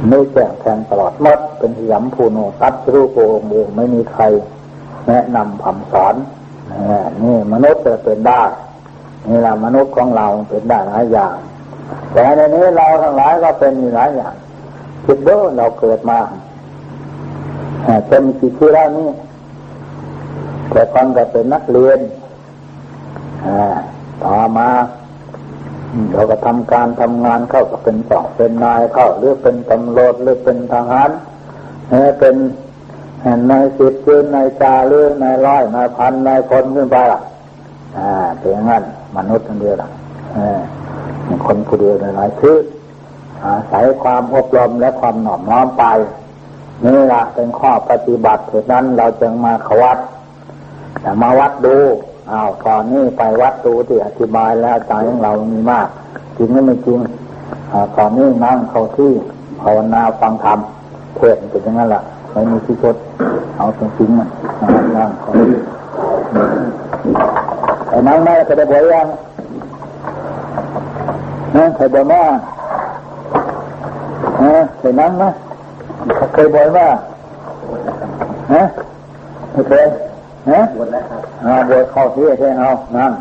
ไม่แจ้งแทงตลอดมัดเป็นหยำภูโนตัดรู้โกงเองไม่มีใคร แนะนำคำสอนนี่มนุษย์จะเป็นได้นี่เรามนุษย์ของเราเป็นได้หลายอย่าง แต่ในนี้เราทั้งหลายก็เป็นมีหลายอย่างคิดดูเราเกิดมาจะมีกี่ชื่แล้วนี่แต่ก่อนก็เป็นนักเรียน ต่อมาเราก็ทำการทำงานเข้าก็เป็นสองเป็นนายเข้าหรือเป็นตำรวจหรือเป็นทหารเป็นนายสิบคือนายจาหรือนายร้อยนายพันนายคนขึ้นไปล่ะอ่าเป็นงนั้นมนุษย์คนเดียวล่ะคนผู้เดียวหลายชื่ออาศัยความอบรมและความหน่อมน้อมไปนี่ละเป็นข้อปฏิบัติเหตุนั้นเราจึงมาขวัดแต่มาวัดดู อ้าวตอนนี้ไปวัดดูที่อธิบายแล้วใจของเรามีมาก จริงหรือไม่จริงตอนนี้นั่งเข้าที่ภาวนาฟังธรรมเทศเป็นอย่างนั้นแหละไม่มีที่ชดเอาจริงๆมันนั่งเข้าที่ไอ้นั่งแม่จะได้บวชยังนะเคยบวชมาฮะเคยนั่งไหมเคยบวชมาฮะไม่เคยฮะบวชแล้วครับ อ่าบวชเข้าที่ใช่เอานั่น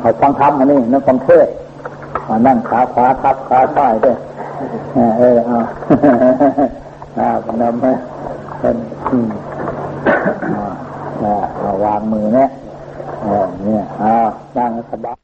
เขาฟังธรรมอันนี้นั่งฟังเทศนั่งขาขวาทับขาซ้ายด้วยเออเอาน้าพนมให้เป็นอืมอ่าวางมือเนี่ยเออเนี่ยอ่านั่งสบาย